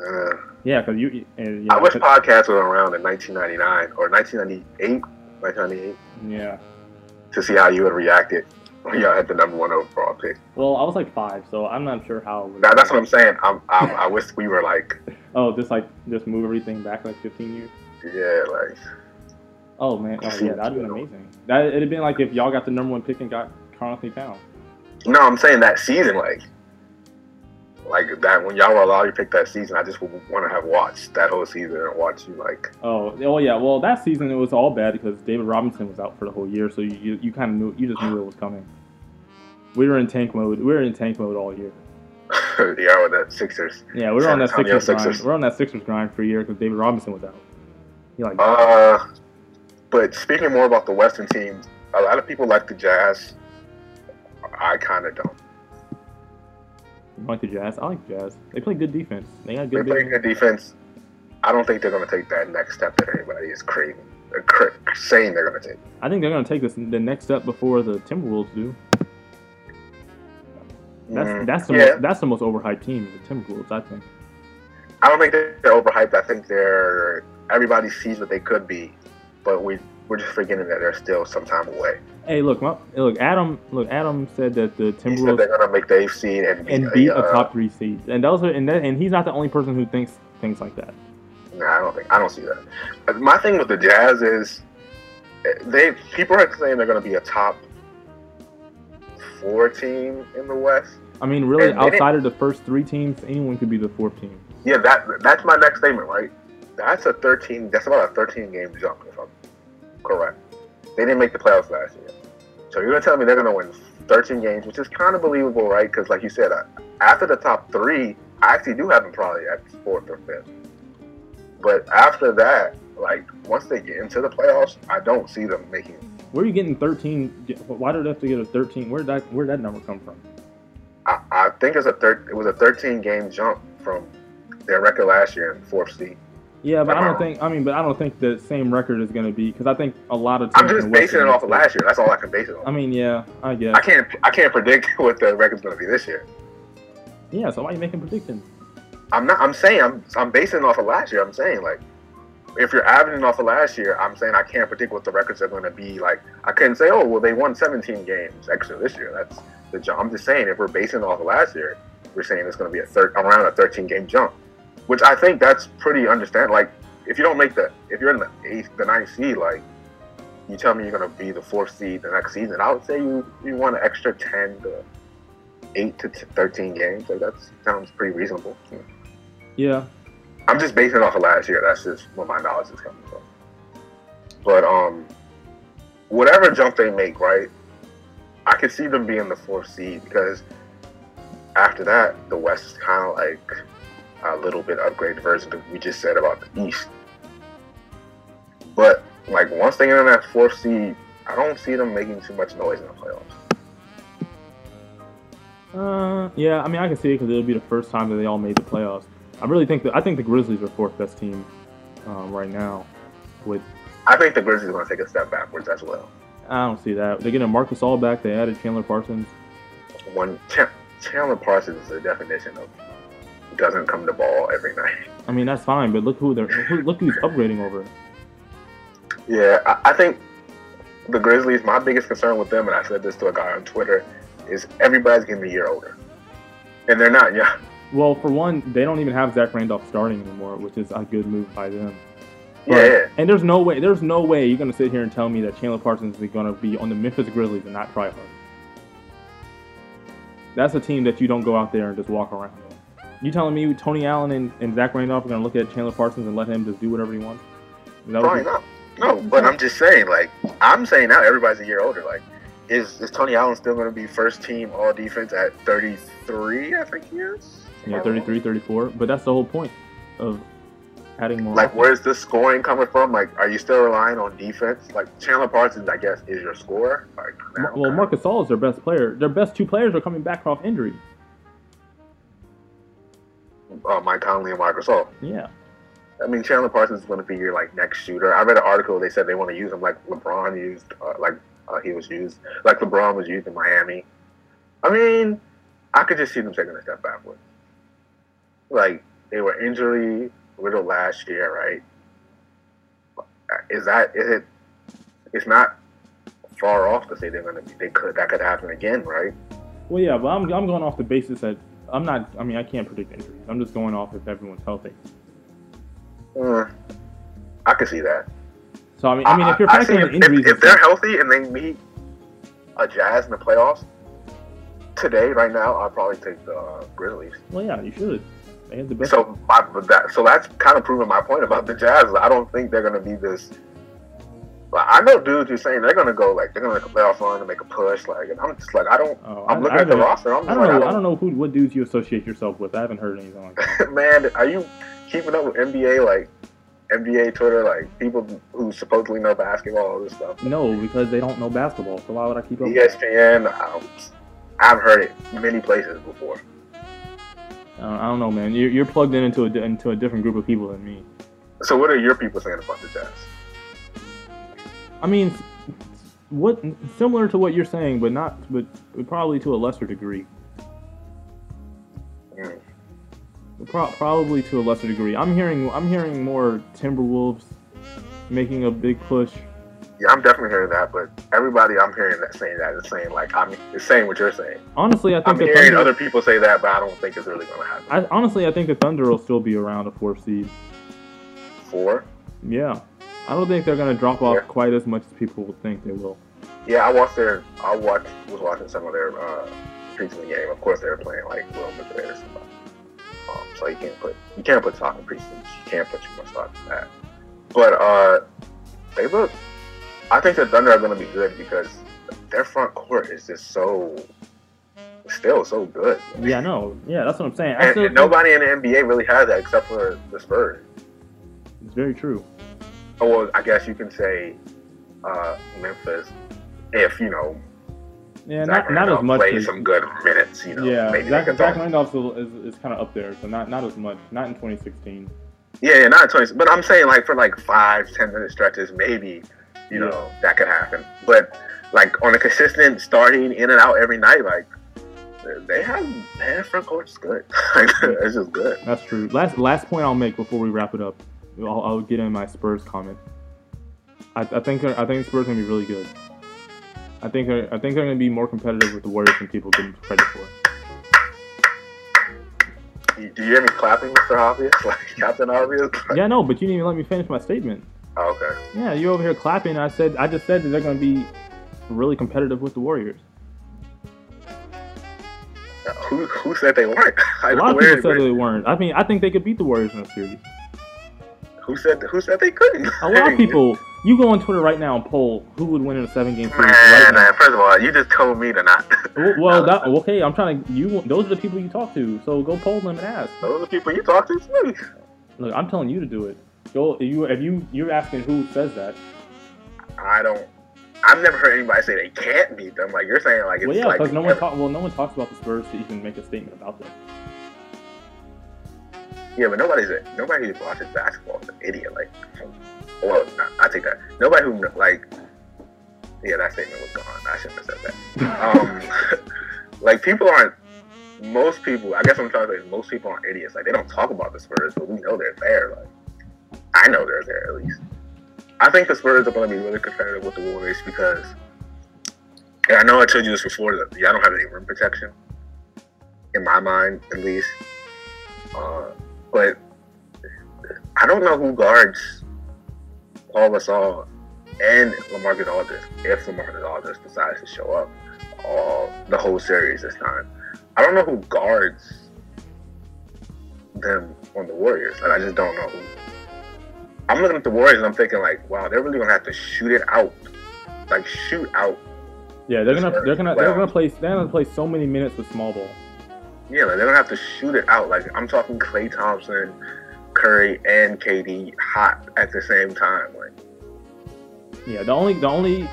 Uh, Yeah, because you. Uh, yeah, I wish podcasts were around in 1999 or 1998, 1998, yeah. to see how you would react it when y'all had the number one overall pick. Well, I was like five, so I'm not sure how. Now, that's what I'm saying. I'm, I'm, (laughs) I wish we were like, Oh, just like just move everything back like 15 years. yeah, like Oh man, oh yeah, that'd been amazing. That it'd been like if y'all got the number one pick and got Karl-Anthony Towns. no, I'm saying that season, like, like that when y'all were allowed to pick that season. I just would want to have watched that whole season and watch you like, Oh, oh yeah. Well, that season it was all bad because David Robinson was out for the whole year, so you you, you kind of knew you just knew it was coming. We were in tank mode. We were in tank mode all year. (laughs) yeah, with the Sixers. Yeah, we were San on that Antonio Sixers, grind. We We're on that Sixers grind for a year because David Robinson was out. He like Uh, but speaking more about the Western teams, a lot of people like the Jazz. I kind of don't. Like the Jazz. I like Jazz. They play good defense. They got good. They good. play good defense. I don't think they're going to take that next step that everybody is craving, uh, cra- saying they're going to take. I think they're gonna take this the next step before the Timberwolves do. That's Mm, that's the yeah. most that's the most overhyped team, the Timberwolves. I think. I don't think they're overhyped. I think they're everybody sees what they could be, but we we're just forgetting that they're still some time away. Hey, look, my, look, Adam, look, Adam said that the He said Timberwolves they're gonna make the eighth seed and beat, and beat a, uh, top three seed, and those are and that, and he's not the only person who thinks things like that. Nah, I don't think I don't see that. My thing with the Jazz is they people are saying they're gonna be a top four team in the West. I mean, really, outside of the first three teams, anyone could be the fourth team. Yeah, that that's my next statement, right? That's a thirteen. That's about a thirteen game jump, if I'm correct. They didn't make the playoffs last year, so you're gonna tell me they're gonna win thirteen games, which is kind of believable, right? Because like you said, uh, after the top three, I actually do have them probably at fourth or fifth. But after that, like once they get into the playoffs, I don't see them making. Where are you getting 13? Why did they have to get a 13? Where did that where did that number come from? I, I think it's a third. It was a thirteen game jump from their record last year in fourth seed. Yeah, but I don't think. I mean, but I don't think the same record is going to be because I think a lot of. I'm just in the West basing it off of last year. That's all I can base it on. I mean, yeah, I guess. I can't I can't predict (laughs) what the record's gonna be this year. Yeah, so why are you making predictions? I'm not I'm saying I'm I'm basing it off of last year. I'm saying like if you're averaging off of last year, I'm saying I can't predict what the records are gonna be like. I couldn't say, oh well they won seventeen games extra this year. That's the jump. I'm just saying if we're basing it off of last year, we're saying it's gonna be a third around a thirteen game jump. Which I think that's pretty understand like if you don't make the if you're in the eighth the ninth seed, like you tell me you're gonna be the fourth seed the next season, I would say you you want an extra ten to eight to t- thirteen games. Like that sounds pretty reasonable. Yeah, I'm just basing it off of last year. That's just where my knowledge is coming from. But um, whatever jump they make, right? I could see them being the fourth seed because after that, the West is kind of like a little bit upgraded version of what we just said about the East. But like once they get in that fourth seed, I don't see them making too much noise in the playoffs. uh, yeah. I mean, I can see it because it'll be the first time that they all made the playoffs. I really think that I think the Grizzlies are fourth best team um, right now. With I think the Grizzlies are going to take a step backwards as well. I don't see that they're getting Marc Gasol back. They added Chandler Parsons. When Ch- Chandler Parsons is the definition of doesn't come to ball every night. I mean, that's fine, but look who they're look who's upgrading over. Yeah, I, I think the Grizzlies. My biggest concern with them, and I said this to a guy on Twitter, is everybody's getting a year older, and they're not young. Well, for one, they don't even have Zach Randolph starting anymore, which is a good move by them. But- Yeah, yeah. And there's no way, there's no way you're gonna sit here and tell me that Chandler Parsons is gonna be on the Memphis Grizzlies and not try hard. That's a team that you don't go out there and just walk around. You telling me Tony Allen and, and Zach Randolph are gonna look at Chandler Parsons and let him just do whatever he wants? Probably not. No, but I'm just saying, like, I'm saying now everybody's a year older. Like, is is Tony Allen still going to be first team All Defense at 33? I think he is. Yeah, 33, 34. But that's the whole point of adding more. Like, where's the scoring coming from? Like, are you still relying on defense? Like, Chandler Parsons, I guess, is your scorer. Like, well, Marc Gasol is their best player. Their best two players are coming back off injury. Uh, Mike Conley and Marc Gasol. Yeah. I mean, Chandler Parsons is going to be your like next shooter. I read an article. They said they want to use him like LeBron used, uh, like uh, he was used, like LeBron was used in Miami. I mean, I could just see them taking a step backwards. Like they were injury riddled last year, right? Is that is it? It's not far off to say they're going to be. They could that could happen again, right? Well, yeah, but I'm, I'm going off the basis that I'm not. I mean, I can't predict injuries. I'm just going off if everyone's healthy. Mm, I could see that. So I mean, I mean, if you're I- I factoring if, injuries, if, if they're healthy and they meet a Jazz in the playoffs today, right now, I'll probably take the uh, Grizzlies. well, yeah, you should. They had the best. So, but that, so that's kind of proving my point about the Jazz. I don't think they're going to be this. I know dudes who saying they're going to go like they're going to make a playoff run and make a push. Like, and I'm just like, I don't. Oh, I'm I- looking I at the roster. I'm I don't like, know. I don't know who what dudes you associate yourself with. I haven't heard anything like that. (laughs) man, are you keeping up with NBA like NBA Twitter, like people who supposedly know basketball, all this stuff? no, because they don't know basketball. So why would I keep up? with ESPN, um, I've heard it many places before. I don't, know, man. You're, you're plugged in into a into a different group of people than me. So, what are your people saying about the Jazz? I mean, what similar to what you're saying, but not, but, but probably to a lesser degree. Mm. Pro- probably to a lesser degree. I'm hearing I'm hearing more Timberwolves making a big push. Yeah, I'm definitely hearing that, but everybody I'm hearing that saying that is saying like I'm it's saying what you're saying. Honestly, I think I'm hearing Thunder, other people say that, but I don't think it's really going to happen. I, honestly I think the Thunder will still be around a four seed. Four. Yeah, I don't think they're gonna drop off Yeah. quite as much as people would think they will. Yeah, I watched their. I watched was watching some of their uh, preseason game. Of course, they were playing like Real Madrid or something. Um, so you can't put you can't put stock in. You can't put too much stock in that. But uh, they look. I think the Thunder are going to be good because their front court is just so still so good. Yeah, no, yeah, that's what I'm saying. And, and think nobody in the NBA really has that except for the Spurs. it's very true. Well, I guess you can say uh, Memphis if you know Yeah, Zach not, not as much. play as, some good minutes. You know, yeah, maybe Zach, Zach Randolph is, is kind of up there, so not not as much. Not in 2016. Yeah, yeah, not twenty, but I'm saying like for like five, ten minute stretches, maybe you Yeah. know that could happen. But like on a consistent starting in and out every night, like they have man front court's good. (laughs) it's just good. That's true. Last last point I'll make before we wrap it up. I'll, I'll get in my Spurs comment. I, I think I think Spurs are gonna be really good. I think they're, I think they're gonna be more competitive with the Warriors than people give them credit for. You- Do you hear me clapping, Mr. Obvious? (laughs) Like Captain Obvious? Yeah, no, but you didn't even let me finish my statement. Oh, okay. Yeah, you're over here clapping. I said I just said that they're gonna be really competitive with the Warriors. Who who said they weren't? (laughs) A lot of people said they weren't. I mean, I think they could beat the Warriors in a series. Who said who said they couldn't? A lot of (laughs) people. You go on Twitter right now and poll who would win in a seven-game series Man, right man, first of all, you just told me to not. (laughs) Well, (laughs) that, okay. I'm trying to. You. Those are the people you talk to. So go poll them and ask. Those are the people you talk to. too. Look, I'm telling you to do it. Go. If you. If you. You're asking who says that. I don't. I've never heard anybody say they can't beat them. Like you're saying, like it's Well, yeah, like no one talk. Well, no one talks about the Spurs to even make a statement about them. Yeah, but nobody's a, nobody who watches basketball is an idiot. Like, well, no, I take that. Nobody who like, yeah, that statement was gone. I shouldn't have said that. Um, (laughs) like people aren't. Most people, I guess I'm trying to say most people aren't idiots. Like they don't talk about the Spurs, but we know they're there. Like I know they're there at least. I think the Spurs are going to be really competitive with the Warriors because, and I know I told you this before that y'all don't have any rim protection. In my mind, at least. Uh, but I don't know who guards Pau Gasol and LaMarcus Aldridge if LaMarcus Aldridge decides to show up all the whole series this time. I don't know who guards them on the Warriors. and I just don't know who. I'm looking at the Warriors and I'm thinking like, wow, they're really gonna have to shoot it out, like shoot out. Yeah, they're gonna. They're gonna. They're gonna play. They're gonna play so many minutes with small ball. Yeah, like they're gonna have to shoot it out. Like I'm talking Klay Thompson, Curry, and KD hot at the same time. Like Yeah, the only. The only.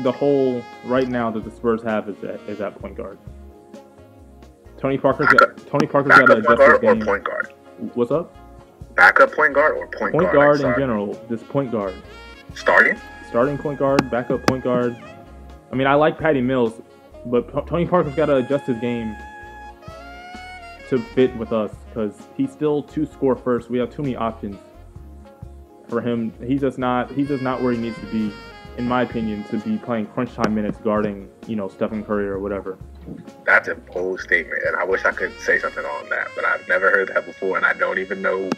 The hole right now that the Spurs have is at, is at point guard. Tony Parker's got. Tony Parker's got to point adjust his guard game. point guard. What's up? Backup point guard or point, Point guard. guard I'm in general. Just point guard. Starting. starting point guard, backup point guard. I mean, I like Patty Mills, but Tony Parker's got to adjust his game to fit with us because he's still two score first. We have too many options for him. He's just not. He's just not where he needs to be, in my opinion, to be playing crunch time minutes guarding, you know, Stephen Curry or whatever. That's a bold statement, and I wish I could say something on that, but I've never heard that before, and I don't even know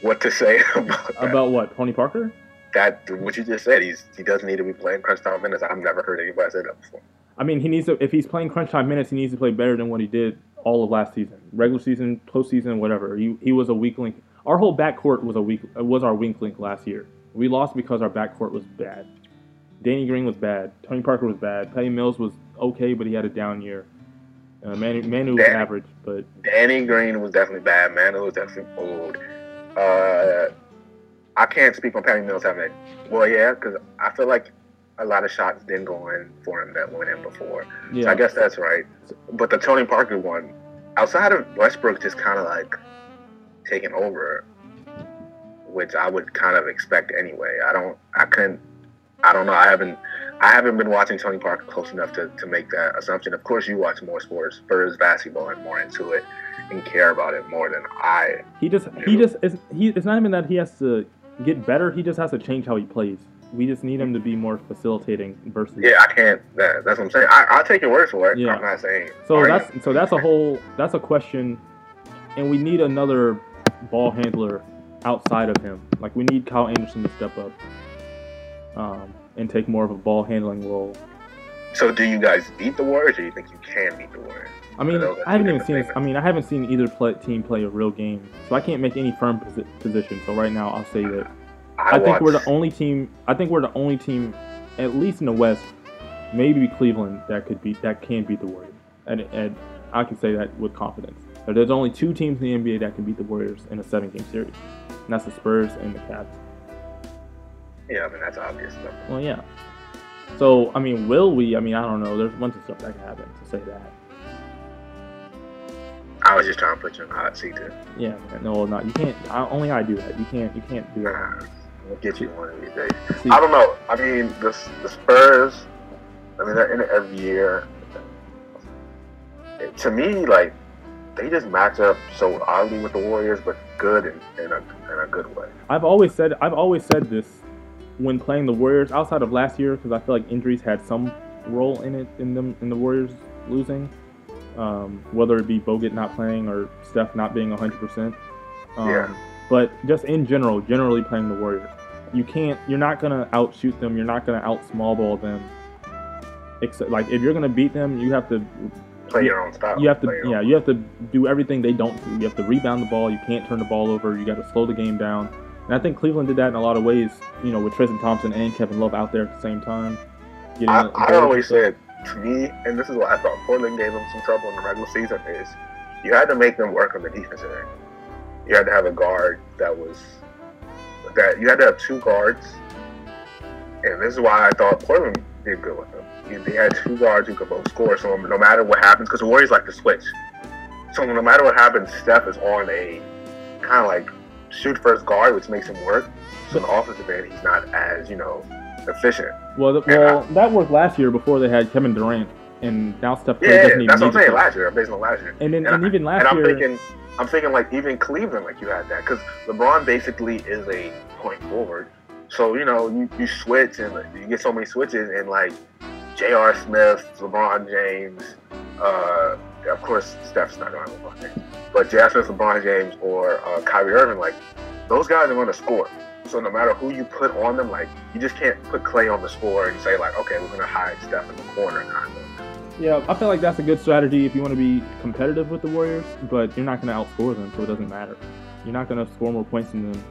what to say (laughs) about that. About what? Tony Parker? that what you just said. He's he doesn't need to be playing crunch time minutes. I've never heard anybody say that before. I mean, he needs to. If he's playing crunch time minutes, he needs to play better than what he did all of last season, regular season, postseason, whatever. He he was a weak link. Our whole backcourt was a weak was our weak link last year. We lost because our backcourt was bad. Danny Green was bad. Tony Parker was bad. Patty Mills was okay, but he had a down year. Uh, Manu, Manu was Danny. average, but Danny Green was definitely bad. Man, it was definitely old. Uh, I can't speak on Patty Mills having it. Well, yeah, because I feel like a lot of shots didn't go in for him that went in before. So I guess that's right. But the Tony Parker one, outside of Westbrook, just kind of like taking over, which I would kind of expect anyway. I don't, I couldn't. I don't know. I haven't I haven't been watching Tony Parker close enough to, to make that assumption. Of course, you watch more sports, Spurs basketball, and more into it, and care about it more than I. He just he just it's, he it's not even that he has to get better. He just has to change how he plays. We just need him to be more facilitating versus. Yeah, I can't. That, that's what I'm saying. I, I'll take your word for it. Yeah. I'm not saying. So that's so that's a whole that's a question, and we need another ball handler outside of him. Like we need Kyle Anderson to step up, um, and take more of a ball handling role. So do you guys beat the Warriors, or do you think you can beat the Warriors? I mean, I haven't even seen. I mean, I haven't seen either play, team play a real game, so I can't make any firm posi- position. So right now, I'll say that I, think we're the only team. I think we're the only team, at least in the West, maybe Cleveland that could beat that can beat the Warriors, and, and I can say that with confidence. But there's only two teams in the NBA that can beat the Warriors in a seven-game series, and that's the Spurs and the Cavs. Yeah, I mean that's obvious stuff. Well, yeah. So I mean, will we? I mean, I don't know. There's a bunch of stuff that can happen to say that. I was just trying to put you in the hot seat to Yeah, man, no, not you can't. I, only I do that. You can't. You can't do that. nah, we'll get you one of these days. See, I don't know. I mean, the the Spurs. I mean, they're in it every year. It- to me, like they just match up so oddly with the Warriors, but good in, in a in a good way. I've always said I've always said this when playing the Warriors outside of last year because I feel like injuries had some role in it in them in the Warriors losing, um, whether it be Bogut not playing or Steph not being 100. percent um, Yeah. But just in general, generally playing the Warriors, you can't. You're not gonna outshoot them. You're not gonna out small ball them. Except like if you're gonna beat them, you have to Play your own style. you have to Play yeah you have to do everything they don't do you have to rebound the ball you can't turn the ball over you got to slow the game down and i think cleveland did that in a lot of ways you know with tristan thompson and kevin love out there at the same time I, I always said to me, and this is what I thought Portland gave them some trouble in the regular season is you had to make them work on the defensive end. You had to have a guard that was that you had to have two guards, and this is why I thought Portland did good with them. They had two guards who could both score, so no matter what happens, because the Warriors like to switch. So no matter what happens, Steph is on a kind of like shoot first guard, which makes him work. So on the offensive end, he's not as you know efficient. well, the, well uh, that worked last year before they had kevin durant and now steph Curry Yeah, doesn't even that's what I'm saying. to- Last year, based on last year, and then And and, I- even last and I'm year thinking, I'm thinking like even Cleveland, like you had that because LeBron basically is a point forward. So you know you, you switch and you get so many switches and like J.R. Smith, LeBron James, uh, of course Steph's not going to LeBron James, but J.R. Smith, LeBron James, or uh, Kyrie Irving, like those guys are going to score. So no matter who you put on them, like you just can't put Klay on the score and say like, okay, we're going to hide Steph in the corner, kind of. Yeah i feel like that's a good strategy if you want to be competitive with the warriors but you're not going to outscore them so it doesn't matter you're not going to score more points than them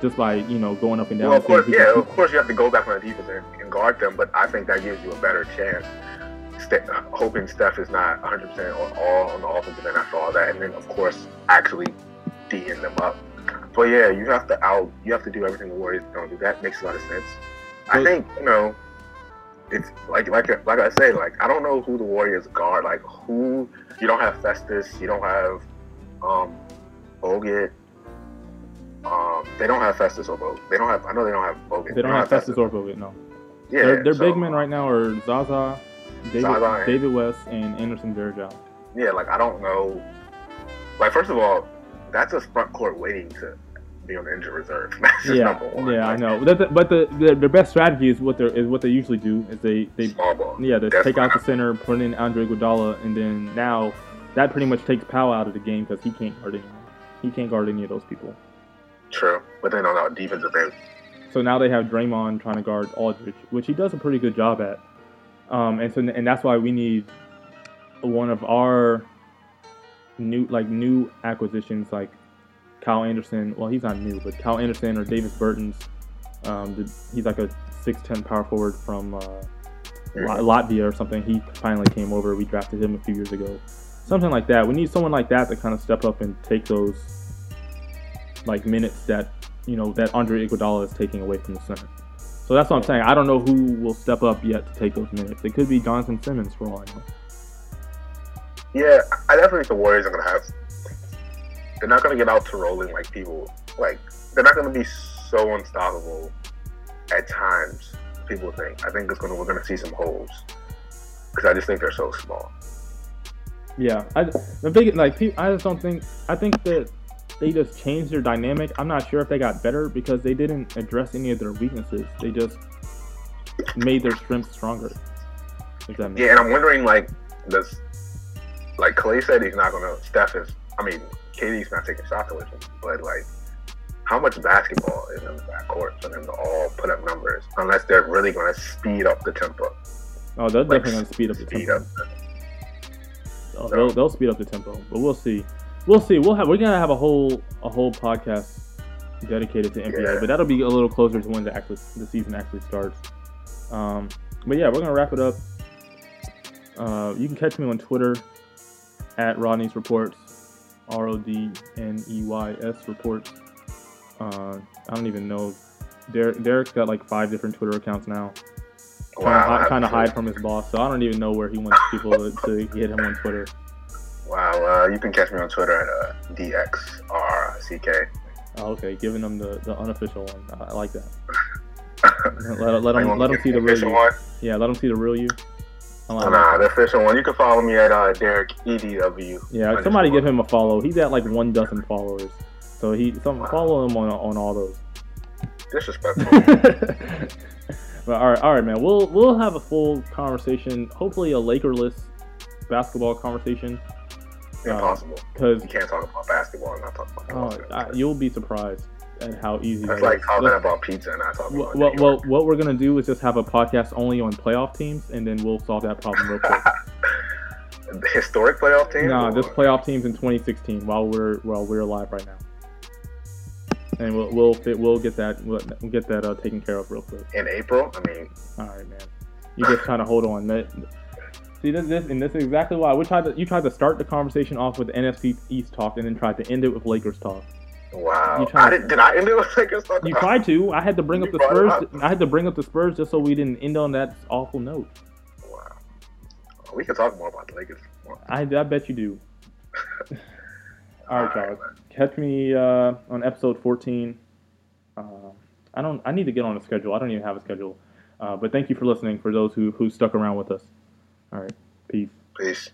just by you know going up and down Well, of course, yeah, of course you have to go back on the defense and, and guard them, but I think that gives you a better chance. Ste- hoping Steph is not 100% on all on the offensive end after all that, and then of course actually D'ing them up. But yeah, you have to out, you have to do everything the Warriors don't do. That makes a lot of sense. I think you know, it's like like like I say, like I don't know who the Warriors guard. Like who you don't have Festus, you don't have um Bogut. Um, they don't have Festus or Bogut. They don't have. I know they don't have Bogut. They don't have Festus or Bogut, no. Yeah, their their so, big men right now are Zaza, David, Zaza and- David West, and Anderson Varejao. Yeah, like I don't know. Like first of all, that's a front court waiting to be on the injured reserve. (laughs) That's Yeah, number one. yeah, I know. But, the, but the, the best strategy is what they is what they usually do is they they Small ball. yeah they That's take out the center, put in Andre Iguodala, and then now that pretty much takes Pau out of the game because he can't guard anyone. He can't guard any of those people. True, but then on our defensive end, So now they have Draymond trying to guard Aldridge, which he does a pretty good job at. Um, and so and that's why we need one of our new like new acquisitions like Kyle Anderson. Well, he's not new, but Kyle Anderson or Davis Bertans. Um, he's like a six ten power forward from uh, Latvia or something. He finally came over. We drafted him a few years ago. Something like that. We need someone like that to kind of step up and take those like minutes that you know that Andre Iguodala is taking away from the center. So that's what I'm saying. I don't know who will step up yet to take those minutes. It could be Jonathan Simmons for all I know. yeah, I definitely think the Warriors are gonna have. They're not gonna get out to rolling like people like. They're not gonna be so unstoppable at times, people think. I think it's gonna we're gonna see some holes because I just think they're so small. Yeah, I the big like I just don't think I think that they just changed their dynamic. I'm not sure if they got better because they didn't address any of their weaknesses. They just made their strengths stronger. If that makes Yeah, and I'm wondering like does like Klay said he's not gonna Steph is I mean KD's not taking shots away from him, but like how much basketball is in the backcourt for them to all put up numbers unless they're really gonna speed up the tempo. Oh, they're Like, definitely gonna speed up the speed tempo. up. Oh, they'll, they'll speed up the tempo, but we'll see. We'll see. We'll have we're gonna have a whole a whole podcast dedicated to NBA, Yeah. but that'll be a little closer to when the actually the season actually starts. Um, but yeah, we're gonna wrap it up. Uh, you can catch me on Twitter at Rodney's Reports, R O D N E Y S Reports. Uh, I don't even know. Derek, Derek's got like five different Twitter accounts now. Wow, of have hide from his boss, so I don't even know where he wants people to, to get him on Twitter. Wow, uh, you can catch me on Twitter at uh, DXRCK. Oh, okay, giving them the, the unofficial one. I, I like that. (laughs) let, let them let me them see the real you. one? Yeah, let them see the real you. Like Nah, the official one. You can follow me at uh, Derek EDW. Yeah, somebody give him a follow. He's at like one dozen followers, so he some Wow. follow him on on all those. disrespectful. (laughs) but all right, all right, man. We'll we'll have a full conversation. Hopefully, a Lakerless basketball conversation. Impossible. Because You can't talk about basketball and not talk about oh. I- you'll be surprised at how easy That's that like is. talking Let's- about pizza and not talking Well, about well, well, what we're gonna do is just have a podcast only on playoff teams, and then we'll solve that problem real quick. (laughs) Historic playoff team. nah, or- just playoff teams in 2016 while we're while we're alive right now, and we'll we'll fit, we'll get that we'll, we'll get that uh, taken care of real quick. in April. I mean, All right, man. You just kind of hold on. That, see, this, this and this is exactly why we tried to you tried to start the conversation off with NFC East talk, and then tried to end it with Lakers talk. Wow. I did, did I end it with Lakers? talk? You tried to. I had to bring You up the Spurs. I had to bring up the Spurs just so we didn't end on that awful note. Wow. We can talk more about the Lakers. I, I bet you do. (laughs) All right, Charles. Catch me uh, on episode 14. Uh, I don't. I need to get on a schedule. I don't even have a schedule. Uh, but thank you for listening. For those who who stuck around with us. All right. Peace. Peace.